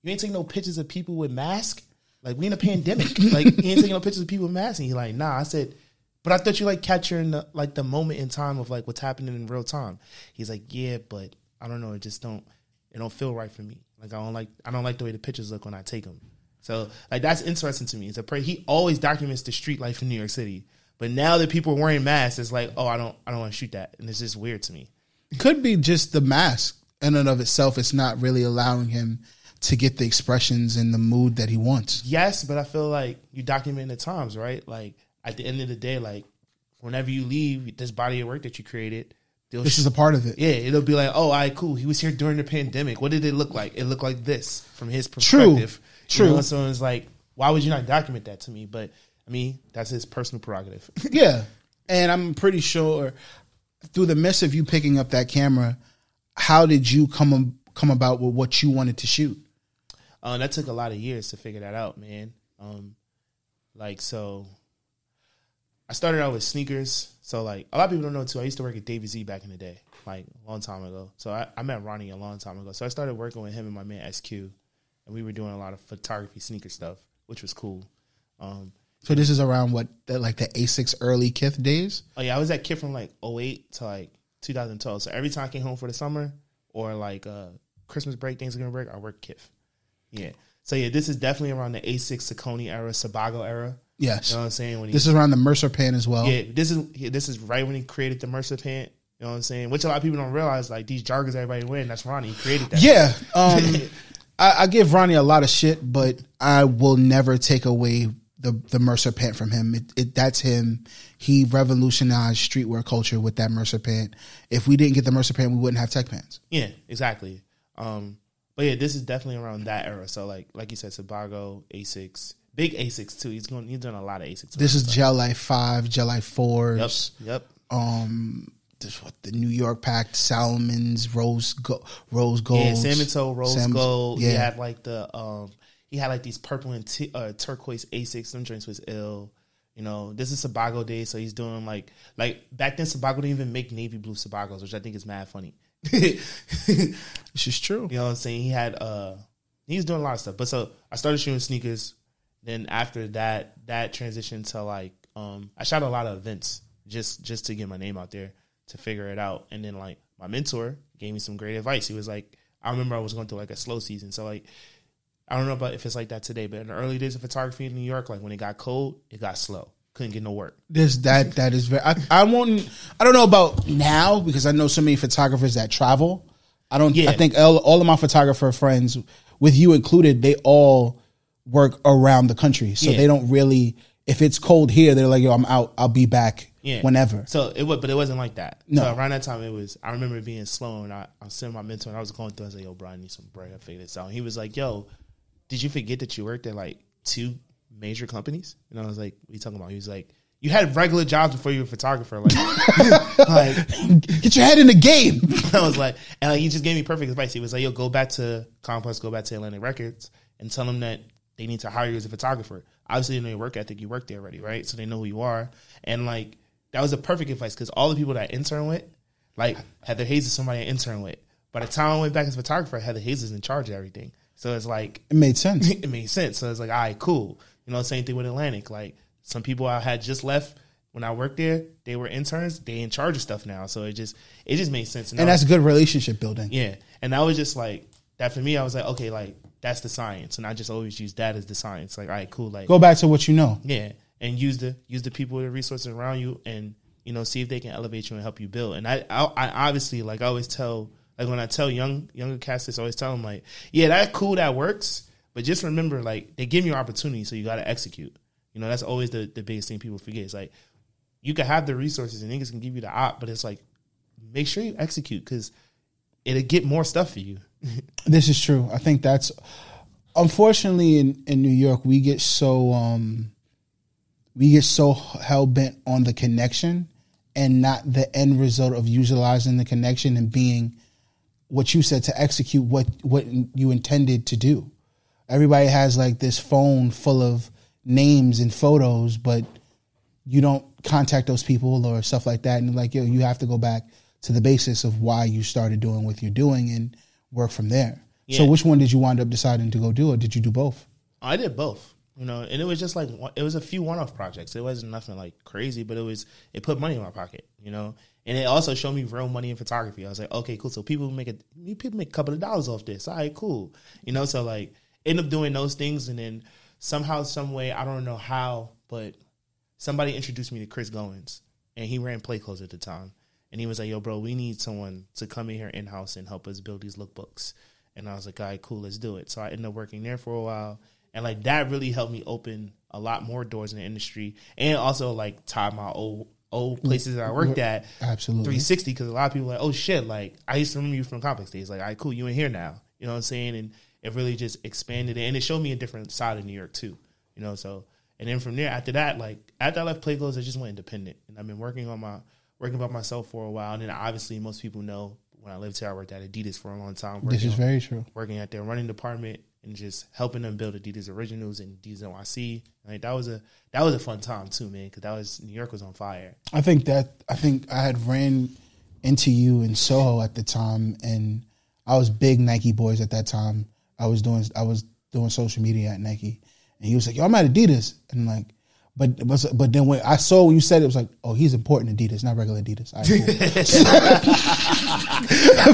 you ain't taking no pictures of people with masks. Like we in a pandemic. like you ain't taking no pictures of people with masks. And he's like, nah. I said, but I thought you like capturing the, like the moment in time of like what's happening in real time. He's like, yeah, but I don't know. It just don't. It don't feel right for me. Like I don't like. I don't like the way the pictures look when I take them. So like that's interesting to me. It's a pre- he always documents the street life in New York City. But now that people are wearing masks, it's like, oh, I don't, I don't want to shoot that, and it's just weird to me. Could be just the mask in and of itself. It's not really allowing him to get the expressions and the mood that he wants. Yes, but I feel like you document the times, right? Like at the end of the day, like whenever you leave this body of work that you created, This is a part of it. yeah, it'll be like, oh, all right, cool. He was here during the pandemic. What did it look like? It looked like this from his perspective. True. You know? So it's like, why would you not document that to me? But I mean, that's his personal prerogative. Yeah. And I'm pretty sure through the mess of you picking up that camera, how did you come come about with what you wanted to shoot? Uh, that took a lot of years to figure that out, man. Um, like so, I started out with sneakers. So like a lot of people don't know too. I used to work at David Z back in the day, like a long time ago. So I, I met Ronnie a long time ago. So I started working with him and my man SQ, and we were doing a lot of photography sneaker stuff, which was cool. Um, So this is around what the, like the Asics early Kith days. oh yeah, I was at Kith from like 08 to like 2012. So every time I came home for the summer or like uh, Christmas break, Thanksgiving break, I worked Kith. Yeah. So yeah, this is definitely around the Asics Saucony era, Sebago era. Yes. You know what I'm saying? When he, This is around the Mercer pan as well. yeah, this is yeah, this is right when he created the Mercer pant. You know what I'm saying? Which a lot of people don't realize, like these joggers everybody wearing, that's Ronnie. He created that. Yeah. Um, I, I give Ronnie a lot of shit, but I will never take away the the Mercer pant from him. It, it that's him. He revolutionized streetwear culture with that Mercer pant. If we didn't get the Mercer pant, we wouldn't have tech pants. Yeah, exactly. Um, but yeah, this is definitely around that era. So like like you said, Sebago, Asics, big Asics too. He's going. He's doing a lot of Asics. This is Gel Lyte Five, Gel Lyte yep, Fours. yep. Um, this what the New York Pact, Salmons, Rose, Go, Rose Gold. Yeah, salmon toe, rose gold. He had like the um, he had like these purple and t- uh, turquoise Asics. Them drinks was ill. You know, this is Sebago day, so he's doing like like back then. Sebago didn't even make navy blue Sebagos, which I think is mad funny. This is true. You know what I'm saying? He had uh, he's doing a lot of stuff. But so I started shooting sneakers. Then after that, that transitioned to like um, I shot a lot of events just just to get my name out there to figure it out. And then like my mentor gave me some great advice. He was like, I remember I was going through like a slow season, so like I don't know about if it's like that today, but in the early days of photography in New York, like when it got cold, it got slow. Couldn't get no work. This that that is very. I, I won't. I don't know about now because I know so many photographers that travel. I don't. Yeah. I think all, all of my photographer friends, with you included, they all work around the country, so Yeah. they don't really. If it's cold here, they're like, "Yo, I'm out. I'll be back Yeah. whenever." So it was, but it wasn't like that. No. So around that time, it was. I remember being slow, and I, I was sitting with my mentor, and I was going through. I was like, "Yo, bro, I need some bread. I figured this out." And he was like, "Yo, did you forget that you worked at like two major companies?" And I was like, "What are you talking about?" He was like, "You had regular jobs before you were a photographer." Like, like Get your head in the game. I was like, and like, he just gave me perfect advice. He was like, "Yo, go back to Complex, go back to Atlantic Records, and tell them that they need to hire you as a photographer. Obviously, they know your work ethic. You work there already, right? So they know who you are. And like, that was a perfect advice because all the people that I intern with, like Heather Hayes is somebody I intern with. By the time I went back as a photographer, Heather Hayes is in charge of everything. So it's like It made sense. it made sense. So it's like, all right, cool. You know, same thing with Atlantic. Like some people I had just left when I worked there, they were interns. They in charge of stuff now. So it just it just made sense. and I that's good relationship building. yeah. And that was just like that for me, I was like, okay, like that's the science. And I just always use that as the science. Like, all right, cool. Like Go back to what you know. yeah. And use the use the people the resources around you and, you know, see if they can elevate you and help you build. And I I, I obviously like I always tell like when I tell young younger cast this, I always tell them like, yeah, that cool, that works. But just remember, like, they give you an opportunity, so you gotta execute. You know, that's always the, the biggest thing people forget. It's like you can have the resources and niggas can give you the op, but it's like make sure you execute because it'll get more stuff for you. This is true. I think that's unfortunately in, in New York we get so um we get so hell bent on the connection and not the end result of utilizing the connection and being what you said to execute what what you intended to do. Everybody has like this phone full of names and photos, but you don't contact those people or stuff like that. And like, yo, you have to go back to the basis of why you started doing what you're doing and work from there. So, which one did you wind up deciding to go do, or did you do both? I did both. You know, and it was just like it was a few one-off projects. It wasn't nothing like crazy, but it was it put money in my pocket, you know, and it also showed me real money in photography. I was like, okay, cool. So people make a people make a couple of dollars off this. All right, cool, you know. So like end up doing those things, and then somehow, some way, I don't know how, but somebody introduced me to Chris Goins, and he ran Play Clothes at the time, and he was like, "Yo, bro, we need someone to come in here in house and help us build these lookbooks." And I was like, "All right, cool, let's do it." So I ended up working there for a while, and like that really helped me open a lot more doors in the industry, and also like tie my old old mm-hmm. places that I worked at Absolutely. 360 because a lot of people are like, oh shit, like I used to remember you from complex days. Like, all right, cool, you in here now. You know what I'm saying? And it really just expanded it, and it showed me a different side of New York too. You know, so and then from there, after that, like after I left Play Clothes, I just went independent, and I've been working on my working by myself for a while. And then obviously, most people know when I lived here, I worked at Adidas for a long time. This is on- very true. working at their running department and just helping them build Adidas Originals and Adidas NYC. Like that was a that was a fun time too, man, because that was New York was on fire. I think that I think I had ran into you in Soho at the time, and I was big Nike boys at that time. I was doing I was doing social media at Nike, and he was like, "Yo, I'm at Adidas," and like, but but but then when I saw when you said it, it was like, "Oh, he's important Adidas, not regular Adidas." Right, cool.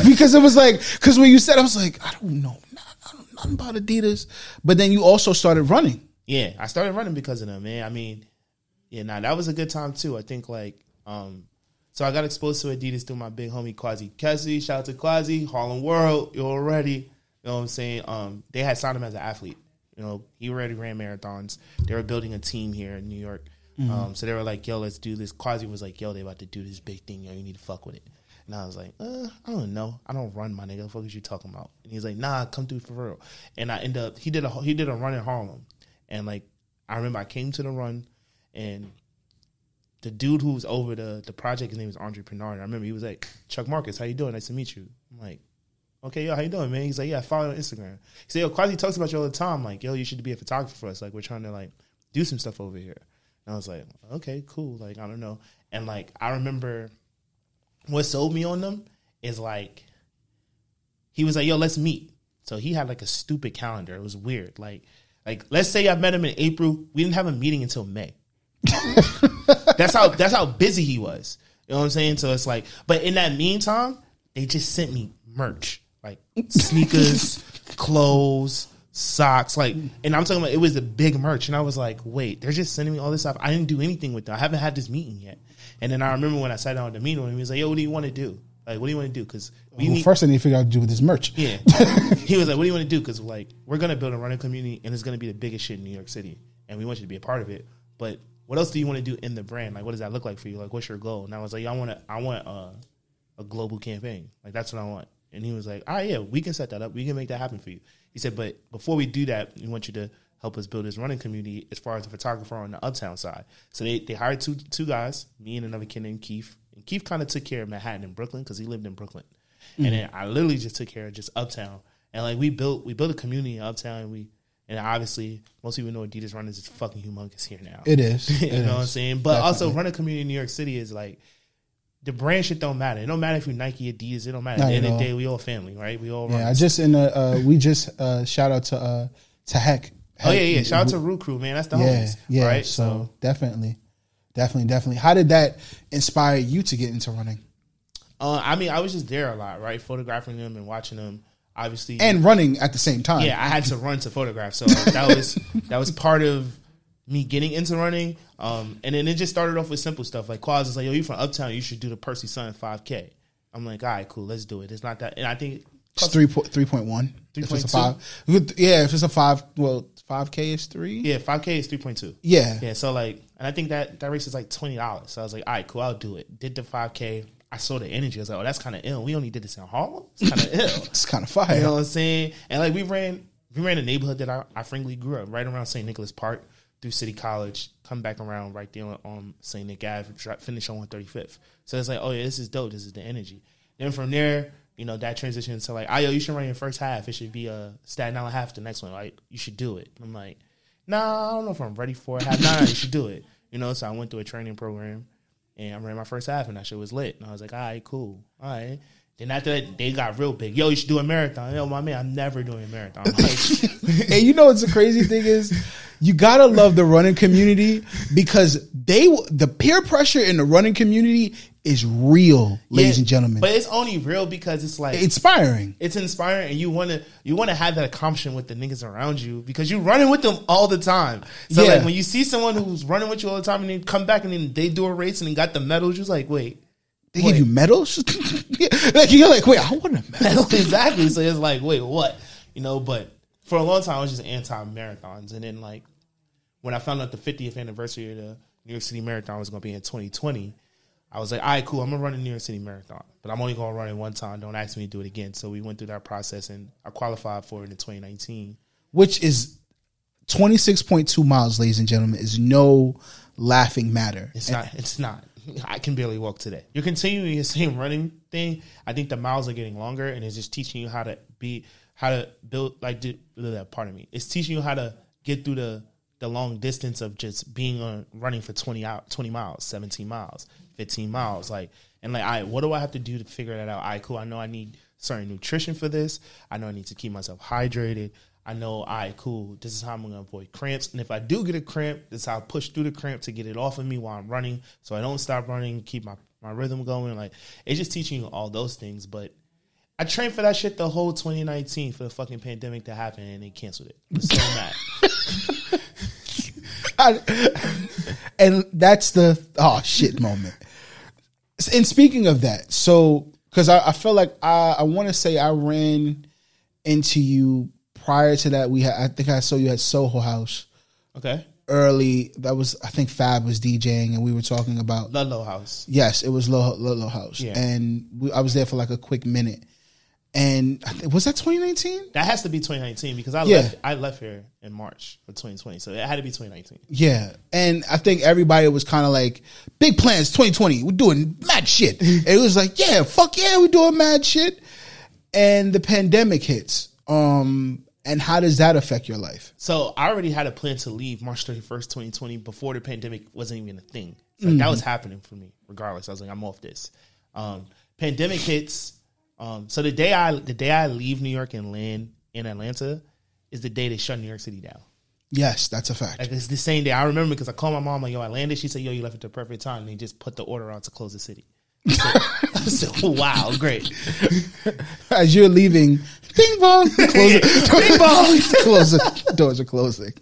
because it was like because when you said, it, I was like, I don't know, I don't know nothing about Adidas, but then you also started running. Yeah, I started running because of them, man. I mean, yeah, nah, that was a good time too. I think like, um, so I got exposed to Adidas through my big homie Quasi Kessie. Shout out to Quasi, Harlem World. You already, you know what I'm saying? Um, they had signed him as an athlete. You know, he already ran marathons. They were building a team here in New York. Um, so they were like, "Yo, let's do this." Quasi was like, "Yo, they about to do this big thing. Yo, you need to fuck with it." And I was like, uh, "I don't know. I don't run, my nigga. What the fuck is you talking about?" And he's like, "Nah, come through for real." And I end up he did a he did a run in Harlem, and like I remember I came to the run, and the dude who was over the the project, his name was Andre Pinard. I remember he was like, "Chuck Marcus, how you doing? Nice to meet you." I'm like, "Okay, yo, how you doing, man?" He's like, "Yeah, I follow on Instagram." He said, "Yo, Quasi talks about you all the time. Like, yo, you should be a photographer for us. Like, we're trying to like do some stuff over here." And I was like, "Okay, cool. Like, I don't know." And like, I remember what sold me on them is like he was like, "Yo, let's meet." So he had like a stupid calendar. It was weird. Like, like let's say I met him in April. We didn't have a meeting until May. that's how that's how busy he was. You know what I'm saying? So it's like, but in that meantime, they just sent me merch, like sneakers, clothes, socks, like, and I'm talking about it was a big merch, and I was like, wait, they're just sending me all this stuff. I didn't do anything with them. I haven't had this meeting yet. And then I remember when I sat down with with him, he was like, yo, what do you want to do? Like, what do you want to do? Because we Well, need first, I need to figure out what to do with this merch. yeah. he was like, "What do you want to do?" Because like we're gonna build a running community, and it's gonna be the biggest shit in New York City, and we want you to be a part of it. But what else do you want to do in the brand? Like, what does that look like for you? Like, what's your goal? And I was like, "I want to, I want uh, a global campaign. Like, that's what I want." And he was like, "All right, yeah, we can set that up. We can make that happen for you." He said, "But before we do that, we want you to." Help us build this running community as far as the photographer on the uptown side. So they, they hired two two guys, me and another kid named Keith. And Keith kind of took care of Manhattan and Brooklyn because he lived in Brooklyn and then I literally just took care of just Uptown, and like we built we built a community in Uptown, and we and obviously most people know Adidas Runners is fucking humongous here now. It is. you It know what I'm saying? But also Definitely. running community in New York City is like the brand shit don't matter. It don't matter if you Nike, Adidas. It don't matter. Not At the end of the day, we all family, right? We all Yeah, I just in a uh, we just uh, shout out to uh, to Heck. Oh yeah, yeah. Shout out to Root Crew, man. That's the yeah, homies, yeah. right? So, definitely, definitely, definitely. How did that inspire you to get into running uh, I mean, I was just there a lot, right? Photographing them and watching them. Obviously, and running at the same time? yeah, I had to run to photograph. So that was that was part of me getting into running. Um, and then it just started off with simple stuff like Quaz is like, "Yo, you from Uptown? You should do the Percy Sutton 5K." I'm like, "All right, cool, let's do it." It's not that, and I think it's three point three point one. It's a 3.2? five, yeah. If it's a five, well, five k is three. yeah, 5K is 3.2. Yeah, Yeah, so like, and I think that that race is like twenty dollars. So I was like, "All right, cool, I'll do it." Did the 5K. I saw the energy. I was like, "Oh, that's kind of ill. We only did this in Harlem. It's kind of ill." it's kind of fire. You know what I'm saying? And like we ran, we ran a neighborhood that I, I frankly grew up right around St. Nicholas Park through City College, come back around right there on, St. Nick Ave, finish on 135th. So it's like, oh yeah, this is dope. This is the energy. Then from there, you know, that transition to like, oh yo, you should run your first half. It should be a Staten Island half. The next one, like you should do it. I'm like, nah, I don't know if I'm ready for it. Half nine, you should do it. You know, so I went through a training program and I ran my first half, and that shit was lit. And I was like, all right, cool, all right. Then after that, they got real big. Yo, you should do a marathon. Yo, my man, I'm never doing a marathon. Like, and you know what's the crazy thing is, you gotta love the running community because they the peer pressure in the running community is real, ladies Yeah, and gentlemen. But it's only real because it's like inspiring. it's inspiring and you want to you want to have that accomplishment with the niggas around you because you're running with them all the time so Yeah. like when you see someone who's running with you all the time and they come back and then they do a race and they got the medals you're like wait They give you medals. Like you're like, wait, I want a medal. exactly so it's like wait what you know but for a long time i was just anti-marathons and then like when i found out the 50th anniversary of the new york city marathon was going to be in 2020 i was like all right cool i'm going to run the new york city marathon but i'm only going to run it one time don't ask me to do it again so we went through that process and i qualified for it in 2019 Which is twenty six point two miles, ladies and gentlemen, is no laughing matter. It's not. It's not. I can barely walk today. You're continuing the same running thing. I think the miles are getting longer, and it's just teaching you how to be, how to build. Like, that part of me. It's teaching you how to get through the the long distance of just being on running for 20 out 20 miles 17 miles 15 miles like and like I what do I have to do to figure that out I cool I know I need certain nutrition for this I know I need to keep myself hydrated I know I cool this is how I'm gonna avoid cramps and if I do get a cramp this is how I push through the cramp to get it off of me while I'm running so I don't stop running keep my my rhythm going like it's just teaching you all those things but I trained for that shit the whole 2019 for the fucking pandemic to happen and they canceled it. I'm so mad. I- and that's the oh shit moment. And speaking of that, so because I, I feel like I, I want to say I ran into you prior to that. We had I think I saw you at Soho House Okay. early. That was I think Fab was DJing and we were talking about Ludlow House. yes, it was Ludlow House, Yeah. and we, I was there for like a quick minute. And think, was that 2019? That has to be 2019 because I Yeah. left I left here in March of 2020. So it had to be 2019. Yeah, and I think everybody was kind of like, "Big plans, 2020. We're doing mad shit." It was like, "Yeah, fuck yeah, we're doing mad shit." And the pandemic hits. Um, and how does that affect your life? So I already had a plan to leave March 31st, 2020 before the pandemic wasn't even a thing. So that was happening for me regardless. I was like, I'm off this. Um, pandemic hits. Um, so the day I the day I leave New York and land in Atlanta is the day they shut New York City down. Yes, that's a fact. Like it's the same day. I remember because I called my mom like, "Yo, I landed." She said, "Yo, you left at the perfect time." And they just put the order on to close the city. So, I said, "Wow, great." As you're leaving, ding bong, close it. Ding bong, close it. Doors are closing.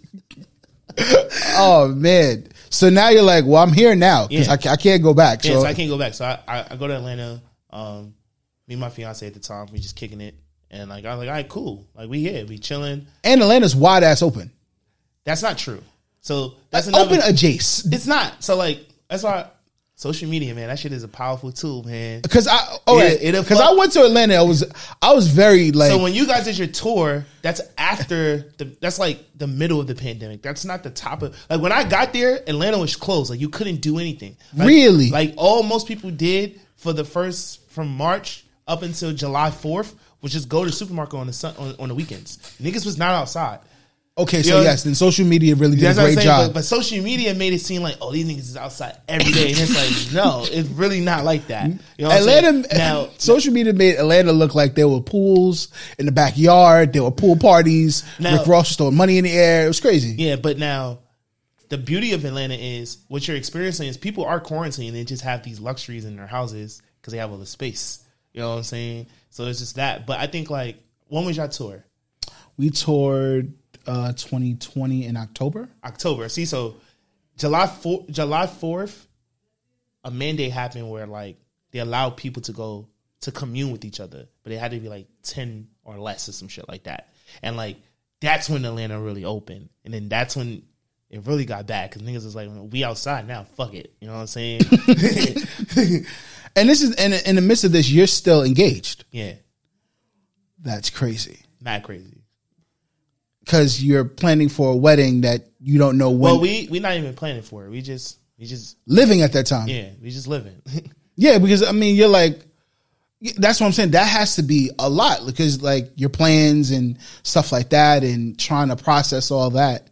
oh man! So now you're like, well, I'm here now because Yeah. I, ca- I can't go back. Yeah, So, so I can't go back. So I, I, I go to Atlanta. Um, me and my fiance at the time, we just kicking it, and like I was like, "All right, cool. Like we here, we chilling." and Atlanta's wide ass open, That's not true. So that's another. open adjacent. it's not. So like that's why social media, man. That shit is a powerful tool, man. Because I, oh, because I went to Atlanta. I was, I was very like, So when you guys did your tour, that's after the that's like the middle of the pandemic. That's not the top of like when I got there, Atlanta was closed. Like you couldn't do anything. Like- Really? Like all most people did for the first from March up until July fourth was just go to the supermarket on the sun, on, on the weekends. Niggas was not outside. Okay, so You know- yes, then social media really did a great saying. job. But, but social media made it seem like, oh, these niggas is outside every day, and it's like, no, it's really not like that. You know Atlanta, now social media made Atlanta look like there were pools in the backyard. There were pool parties. Now- Rick Ross was throwing money in the air. It was crazy. Yeah, but now the beauty of Atlanta is what you're experiencing is people are quarantined and just have these luxuries in their houses because they have all the space. You know what I'm saying? So it's just that. But I think like when was your tour? We toured uh, 2020 in October. October. See, so July four, July fourth, a mandate happened where like they allowed people to go to commune with each other, but it had to be like ten or less or some shit like that. And like that's when Atlanta really opened, and then that's when it really got bad because niggas was like, "We outside now, fuck it." You know what I'm saying? And this is in, in the midst of this, you're still engaged. yeah, That's crazy Not crazy. Because you're planning for a wedding that you don't know when. Well, we we not even planning for it. We just we just living at that time. yeah, we just living. Yeah, because I mean, you're like, that's what I'm saying. That has to be a lot because like your plans and stuff like that, and trying to process all that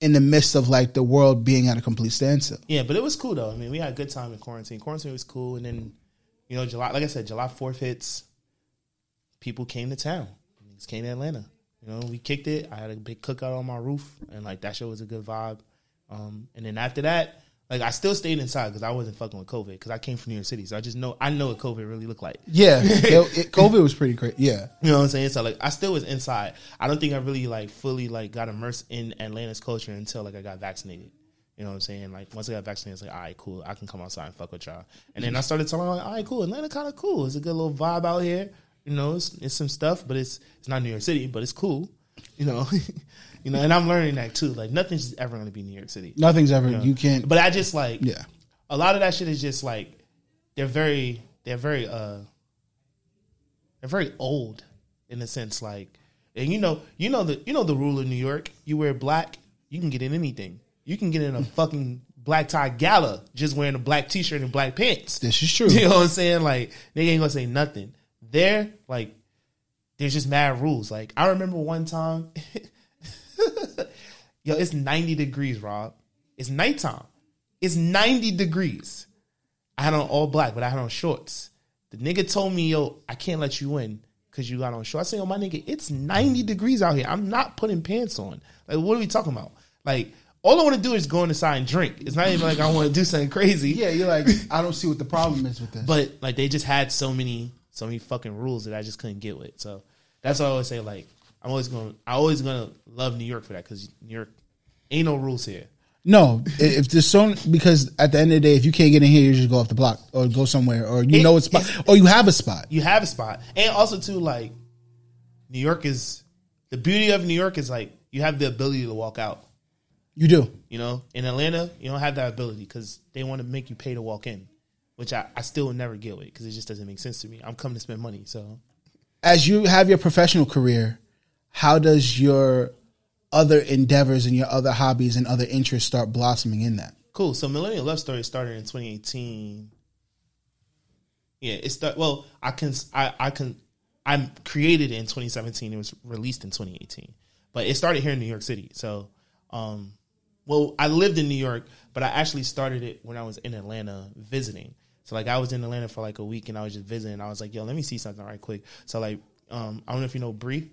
in the midst of like the world being at a complete standstill. Yeah, but it was cool though. I mean, we had a good time in quarantine. Quarantine was cool, and then you know, July, like I said, July Fourth hits. People came to town. Came to Atlanta. You know, we kicked it. I had a big cookout on my roof, and like that show was a good vibe. Um, and then after that, like I still stayed inside because I wasn't fucking with COVID because I came from New York City, so I just know I know what COVID really looked like. Yeah, it, it, COVID was pretty great. Yeah, You know what I'm saying? So like I still was inside. I don't think I really like fully like got immersed in Atlanta's culture until like I got vaccinated. You know what I'm saying? Like once I got vaccinated, it's like, all right, cool. I can come outside and fuck with y'all. And then I started telling them, like, all right, cool. Atlanta kind of cool. It's a good little vibe out here. You know, it's, it's some stuff, but it's it's not New York City, but it's cool. You know, you know, and I'm learning that too. Like nothing's ever going to be New York City. nothing's ever. You can't. But I just like yeah, a lot of that shit is just like they're very they're very uh they're very old in a sense like and you know you know the you know the rule in New York you wear black you can get in anything you can get in a fucking black tie gala just wearing a black t-shirt and black pants this is true. you know what I'm saying like they ain't gonna say nothing there like there's just mad rules like I remember one time yo it's 90 degrees Rob it's nighttime it's 90 degrees I had on all black, but I had on shorts. The nigga told me, yo, I can't let you in because you got on shorts. I say, yo, my nigga, it's 90 degrees out here. I'm not putting pants on. Like, what are we talking about? Like, all I want to do is go inside and drink. It's not even like I want to do something crazy. Yeah, you're like, I don't see what the problem is with this. But like they just had so many, so many fucking rules that I just couldn't get with. So that's why I always say like I'm always going, to I always gonna love New York for that because New York ain't no rules here. no, if there's so because at the end of the day, if you can't get in here, you just go off the block or go somewhere, or you It- know a spot, or you have a spot. you have a spot. And also too, like New York is the beauty of New York is like you have the ability to walk out. You do. You know, in Atlanta, you don't have that ability because they want to make you pay to walk in, which I, I still never get with because it just doesn't make sense to me. I'm coming to spend money, so As you have your professional career, how does your other endeavors and your other hobbies and other interests start blossoming in that? cool. So Millennial Love Story started in 2018. Yeah, it's start. Well, I can I I can I'm created it in 2017. It was released in 2018, but it started here in New York City. So, um, well, I lived in New York, but I actually started it when I was in Atlanta visiting. So like I was in Atlanta for like a week and I was just visiting. I was like, yo, let me see something right quick. So like, um, I don't know if you know Bree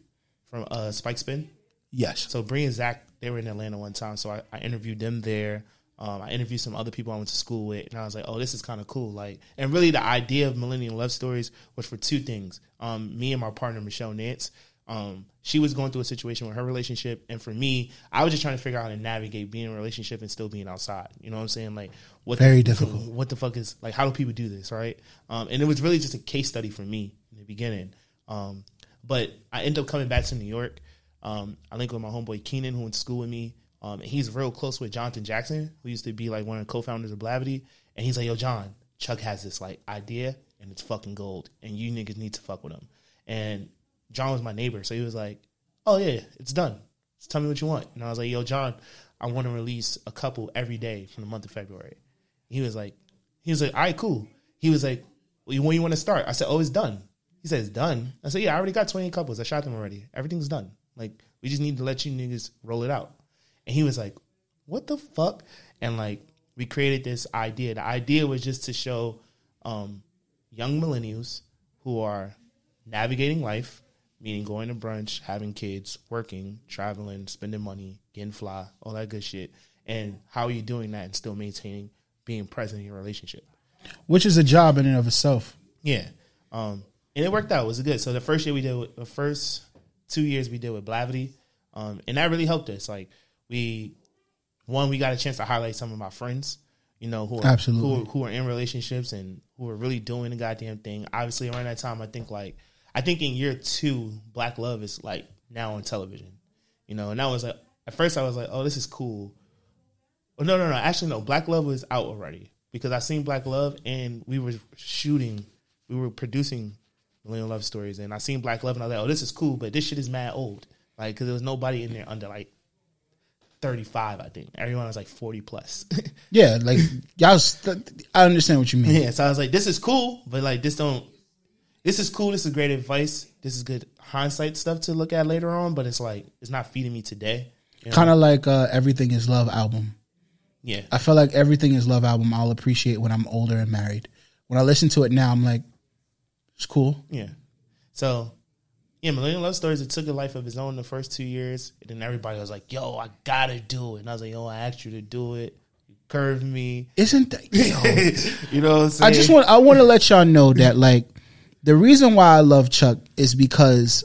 from uh, Spike Spin. Yes. So Bree and Zach, they were in Atlanta one time, so I, I interviewed them there. Um, I interviewed some other people I went to school with, and I was like, "Oh, this is kind of cool." Like, and really, the idea of Millennium Love Stories was for two things. Um, me and my partner Michelle Nance, um, she was going through a situation with her relationship, and for me, I was just trying to figure out how to navigate being in a relationship and still being outside. You know what I'm saying? Like, what Very the, difficult. What the fuck is like? How do people do this? Right? Um, and it was really just a case study for me in the beginning. Um, but I ended up coming back to New York. Um, I linked with my homeboy Keenan, who went to school with me. Um, and he's real close with Jonathan Jackson, who used to be like one of the co-founders of Blavity. And he's like, "Yo, John, Chuck has this like idea, and it's fucking gold, and you niggas need to fuck with him." And John was my neighbor, so he was like, "Oh yeah, it's done. Just tell me what you want." And I was like, "Yo, John, I want to release a couple every day from the month of February." He was like, "He was like, all right, cool." He was like, "When you want to start?" I said, "Oh, it's done." He said, "It's done." I said, "Yeah, I already got twenty couples. I shot them already. Everything's done. Like, we just need to let you niggas roll it out." And he was like, "What the fuck?" And like, we created this idea. The idea was just to show um, young millennials who are navigating life, meaning going to brunch, having kids, working, traveling, spending money, getting fly, all that good shit. And how are you doing that and still maintaining being present in your relationship? Which is a job in and of itself. Yeah. Um, and it worked out. It was good. So the first year we did, with, the first two years we did with Blavity, um, and that really helped us. Like we, one, we got a chance to highlight some of my friends, you know, who are Absolutely. who are, who are in relationships and who are really doing the goddamn thing. Obviously, around that time, I think like I think in year two, Black Love is like now on television, you know, and I was like at first I was like, oh, this is cool. Well, no, no, no. Actually, no. Black Love was out already because I seen Black Love and we were shooting, we were producing Millennial Love Stories, and I seen Black Love and I was like, oh, this is cool, but this shit is mad old, like because there was nobody in there under like thirty five. I think everyone was like forty plus. Yeah, like y'all. st- I understand what you mean. yeah, so I was like, this is cool, but like this don't. This is cool. This is great advice. This is good hindsight stuff to look at later on, but it's like it's not feeding me today. You know? Kind of like uh, Everything Is Love album. yeah. I feel like Everything Is Love album. I'll appreciate when I'm older and married. When I listen to it now, I'm like, it's cool. Yeah. So, Yeah, Millennial Love Stories. It took a life of its own the first two years, and then everybody was like, "Yo, I gotta do it." And I was like, "Yo, I asked you to do it. You curved me." Isn't that? Yo. you know, what I'm saying? I just want I want to let y'all know that like the reason why I love Chuck is because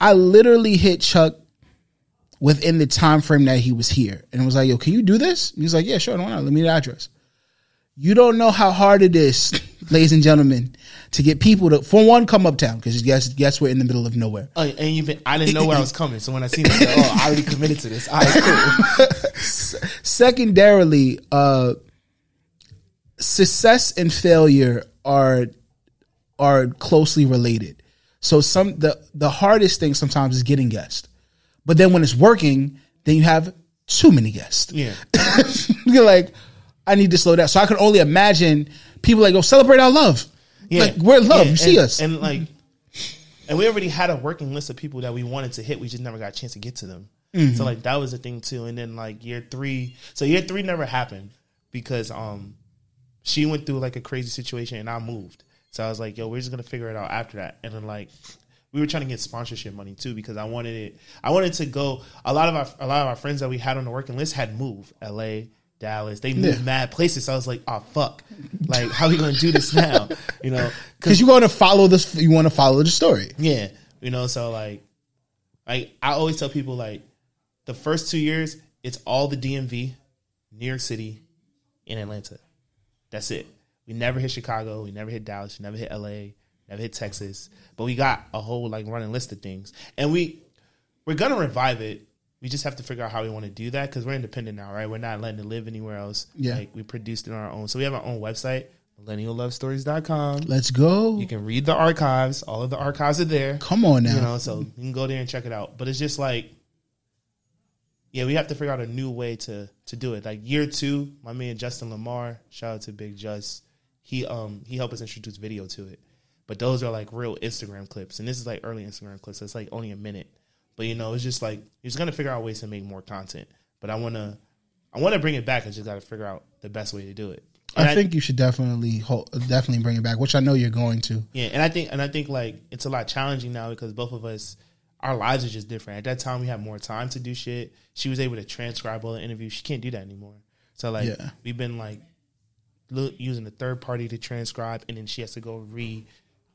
I literally hit Chuck within the time frame that he was here and was like, "Yo, can you do this?" And he's like, "Yeah, sure. Why not? Let me the address." You don't know how hard it is, ladies and gentlemen, to get people to for one come uptown because guess guess we're in the middle of nowhere. Oh, and been, I didn't know where I was coming, so when I seen it, I said, "Oh, I already committed to this." All right, cool. Secondarily, uh, success and failure are are closely related. So some the the hardest thing sometimes is getting guests, but then when it's working, then you have too many guests. Yeah. You're like, I need to slow down. So I can only imagine people like, go celebrate our love. Yeah, Like we're love. Yeah, you see us. and like, and we already had a working list of people that we wanted to hit. We just never got a chance to get to them. Mm-hmm. So like that was the thing too. And then like year three, so year three never happened because um she went through like a crazy situation and I moved. So I was like, yo, we're just gonna figure it out after that. And then like we were trying to get sponsorship money too because I wanted it. I wanted to go. A lot of our a lot of our friends that we had on the working list had moved. L.A., Dallas. They moved Yeah. mad places. So I was like, oh fuck, like how are we gonna do this now? You know, Because you want to follow this, you want to follow the story. yeah, you know, so like, like I always tell people like, the first two years it's all the DMV, New York City, and Atlanta. That's it. We never hit Chicago. We never hit Dallas. We never hit LA. Never hit Texas. But we got a whole like running list of things, and we we're gonna revive it. We just have to figure out how we want to do that because we're independent now, right? We're not letting it live anywhere else. Yeah. like we produced it on our own. So we have our own website, millenniallovestories.com. Let's go. You can read the archives. All of the archives are there. Come on now. You know, so you can go there and check it out. But it's just like, yeah, we have to figure out a new way to to do it. Like year two, my man Justin Lamar, shout out to Big Just, he um he helped us introduce video to it. But those are like real Instagram clips, and this is like early Instagram clips. So it's like only a minute. But you know, it's just like you're just gonna figure out ways to make more content. But I wanna I wanna bring it back. I just gotta figure out the best way to do it. And I think you should definitely hold, definitely bring it back, which I know you're going to. Yeah, and I think and I think like it's a lot challenging now because both of us, our lives are just different. At that time, we had more time to do shit. She was able to transcribe all the interviews. She can't do that anymore. So like Yeah. we've been like lo- using a third party to transcribe, and then she has to go re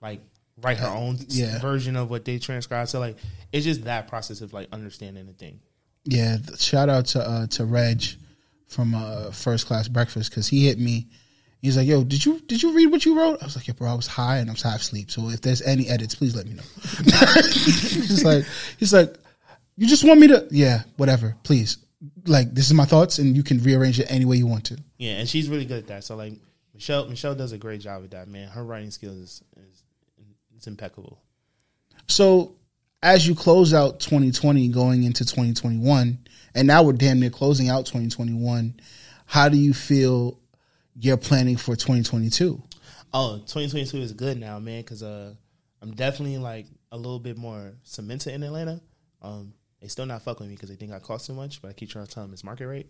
like write her own Yeah. version of what they transcribe. So like it's just that process of like understanding the thing. Yeah, shout out to uh, to Reg from uh, First Class Breakfast because he hit me. He's like, "Yo, did you did you read what you wrote?" I was like, "Yeah, bro, I was high and I was half asleep. So if there's any edits, please let me know." he's like, he's like, "You just want me to?" Yeah, whatever, please. Like this is my thoughts, and you can rearrange it any way you want to. Yeah, and she's really good at that. So like Michelle, Michelle does a great job at that. Man, her writing skills is, is it's impeccable. So as you close out 2020, going into 2021, and now we're damn near closing out 2021, how do you feel you're planning for 2022? Oh, 2022 is good now, man, because uh, I'm definitely like a little bit more cemented in Atlanta. Um, they still not fucking with me because they think I cost too much, but I keep trying to tell them it's market rate.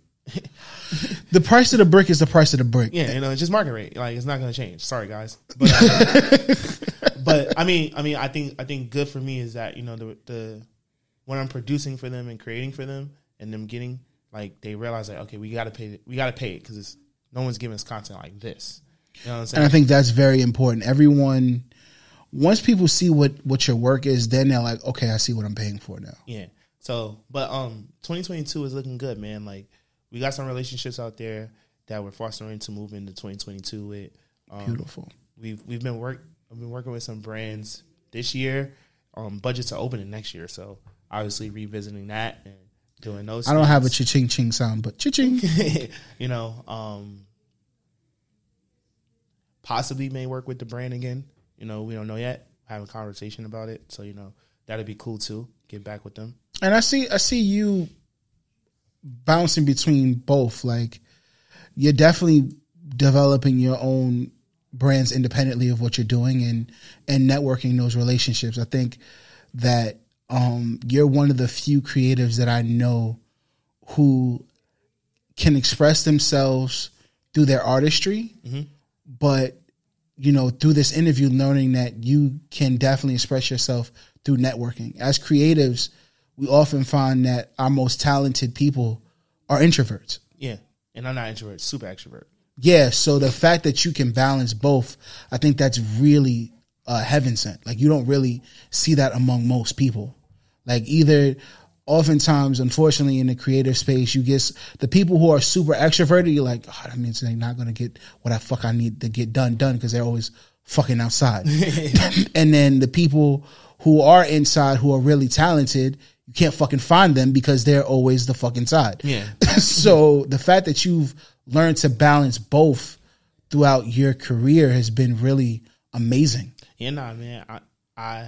The price of the brick is the price of the brick. Yeah, you know, it's just market rate. Like it's not going to change. Sorry, guys, but uh, but I mean, I mean, I think I think good for me is that you know the the when I'm producing for them and creating for them and them getting like they realize like okay, we got to pay. We got to pay it because no one's giving us content like this. You know what I'm saying? And I think that's very important. Everyone, once people see what what your work is, then they're like, okay, I see what I'm paying for now. Yeah. So, but um, 2022 is looking good, man. Like we got some relationships out there that we're fostering to move into 2022 with. Um, Beautiful. We've we've been work. I've been working with some brands this year. Um, budgets are opening next year, so obviously revisiting that and doing those. I don't have a cha-ching ching sound, but cha-ching. you know, um, possibly may work with the brand again. You know, we don't know yet. Having a conversation about it, so you know that'd be cool too. Get back with them. And I see I see you bouncing between both. Like you're definitely developing your own brands independently of what you're doing and and networking those relationships. I think that um you're one of the few creatives that I know who can express themselves through their artistry, but you know, through this interview, learning that you can definitely express yourself through networking. As creatives, we often find that our most talented people are introverts. Yeah, and I'm not introvert, super extrovert. Yeah, so the fact that you can balance both, I think that's really uh, heaven sent. Like you don't really see that among most people. Like either, oftentimes, unfortunately, in the creative space, you get the people who are super extroverted. You're like, oh, that means they're not gonna get what I fuck I need to get done done because they're always fucking outside. and then the people who are inside who are really talented, you can't fucking find them because they're always the fucking side. Yeah. so the fact that you've learned to balance both throughout your career has been really amazing. Yeah, nah, man. I, I,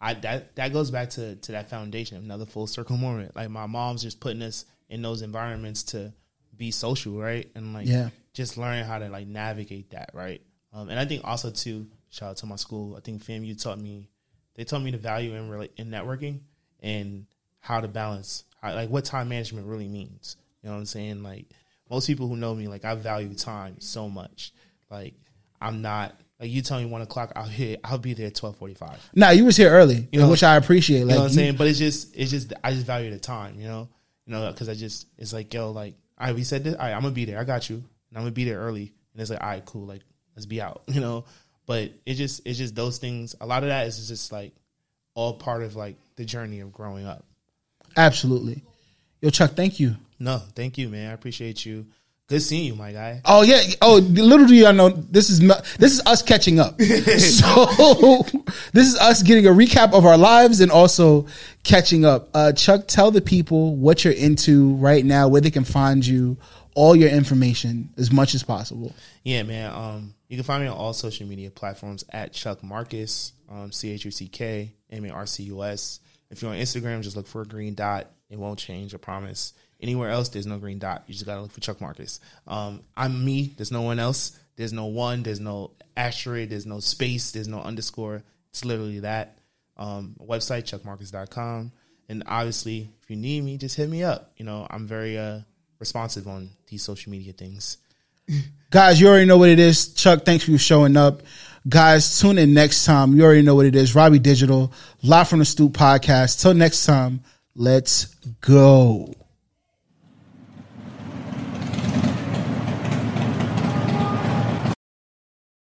I that that goes back to to that foundation. Another full circle moment. Like my mom's just putting us in those environments to be social, right? And like, Yeah. just learning how to like navigate that, right? Um, and I think also too, shout out to my school. I think FAMU taught me, they taught me the value in in networking and how to balance, how, like what time management really means. You know what I'm saying? Like most people who know me, like I value time so much. Like I'm not like you tell me one o'clock, I'll hit, I'll be there at twelve forty five. Nah, you was here early, You know- which I appreciate. You Like know what I'm you- saying? But it's just, it's just, I just value the time, you know, you know, because I just, it's like, yo, like, all right, we said this, all right, I'm gonna be there, I got you, and I'm gonna be there early, and it's like, all right, cool, like, let's be out, you know. But it just, it's just those things. A lot of that is just like all part of like the journey of growing up. Absolutely. Yo, Chuck, thank you. No, thank you, man. I appreciate you. Good seeing you, my guy. Oh yeah. Oh, little do y'all know this is not, this is us catching up. so this is us getting a recap of our lives and also catching up. Uh, Chuck, tell the people what you're into right now, where they can find you, all your information as much as possible. Yeah, man. Um, you can find me on all social media platforms at Chuck Marcus, um, C H U C K M A R C U S. If you're on Instagram, just look for a green dot. It won't change, I promise. Anywhere else, there's no green dot. You just gotta look for Chuck Marcus. Um, I'm me. There's no one else. There's no one. There's no asterisk. There's no space. There's no underscore. It's literally that. Um, website chuckmarcus.com. And obviously, if you need me, just hit me up. You know, I'm very uh, responsive on these social media things. Guys, you already know what it is. Chuck, thanks for showing up. Guys, tune in next time. You already know what it is. Robbie Digital, live from the Stoop podcast. Till next time, let's go.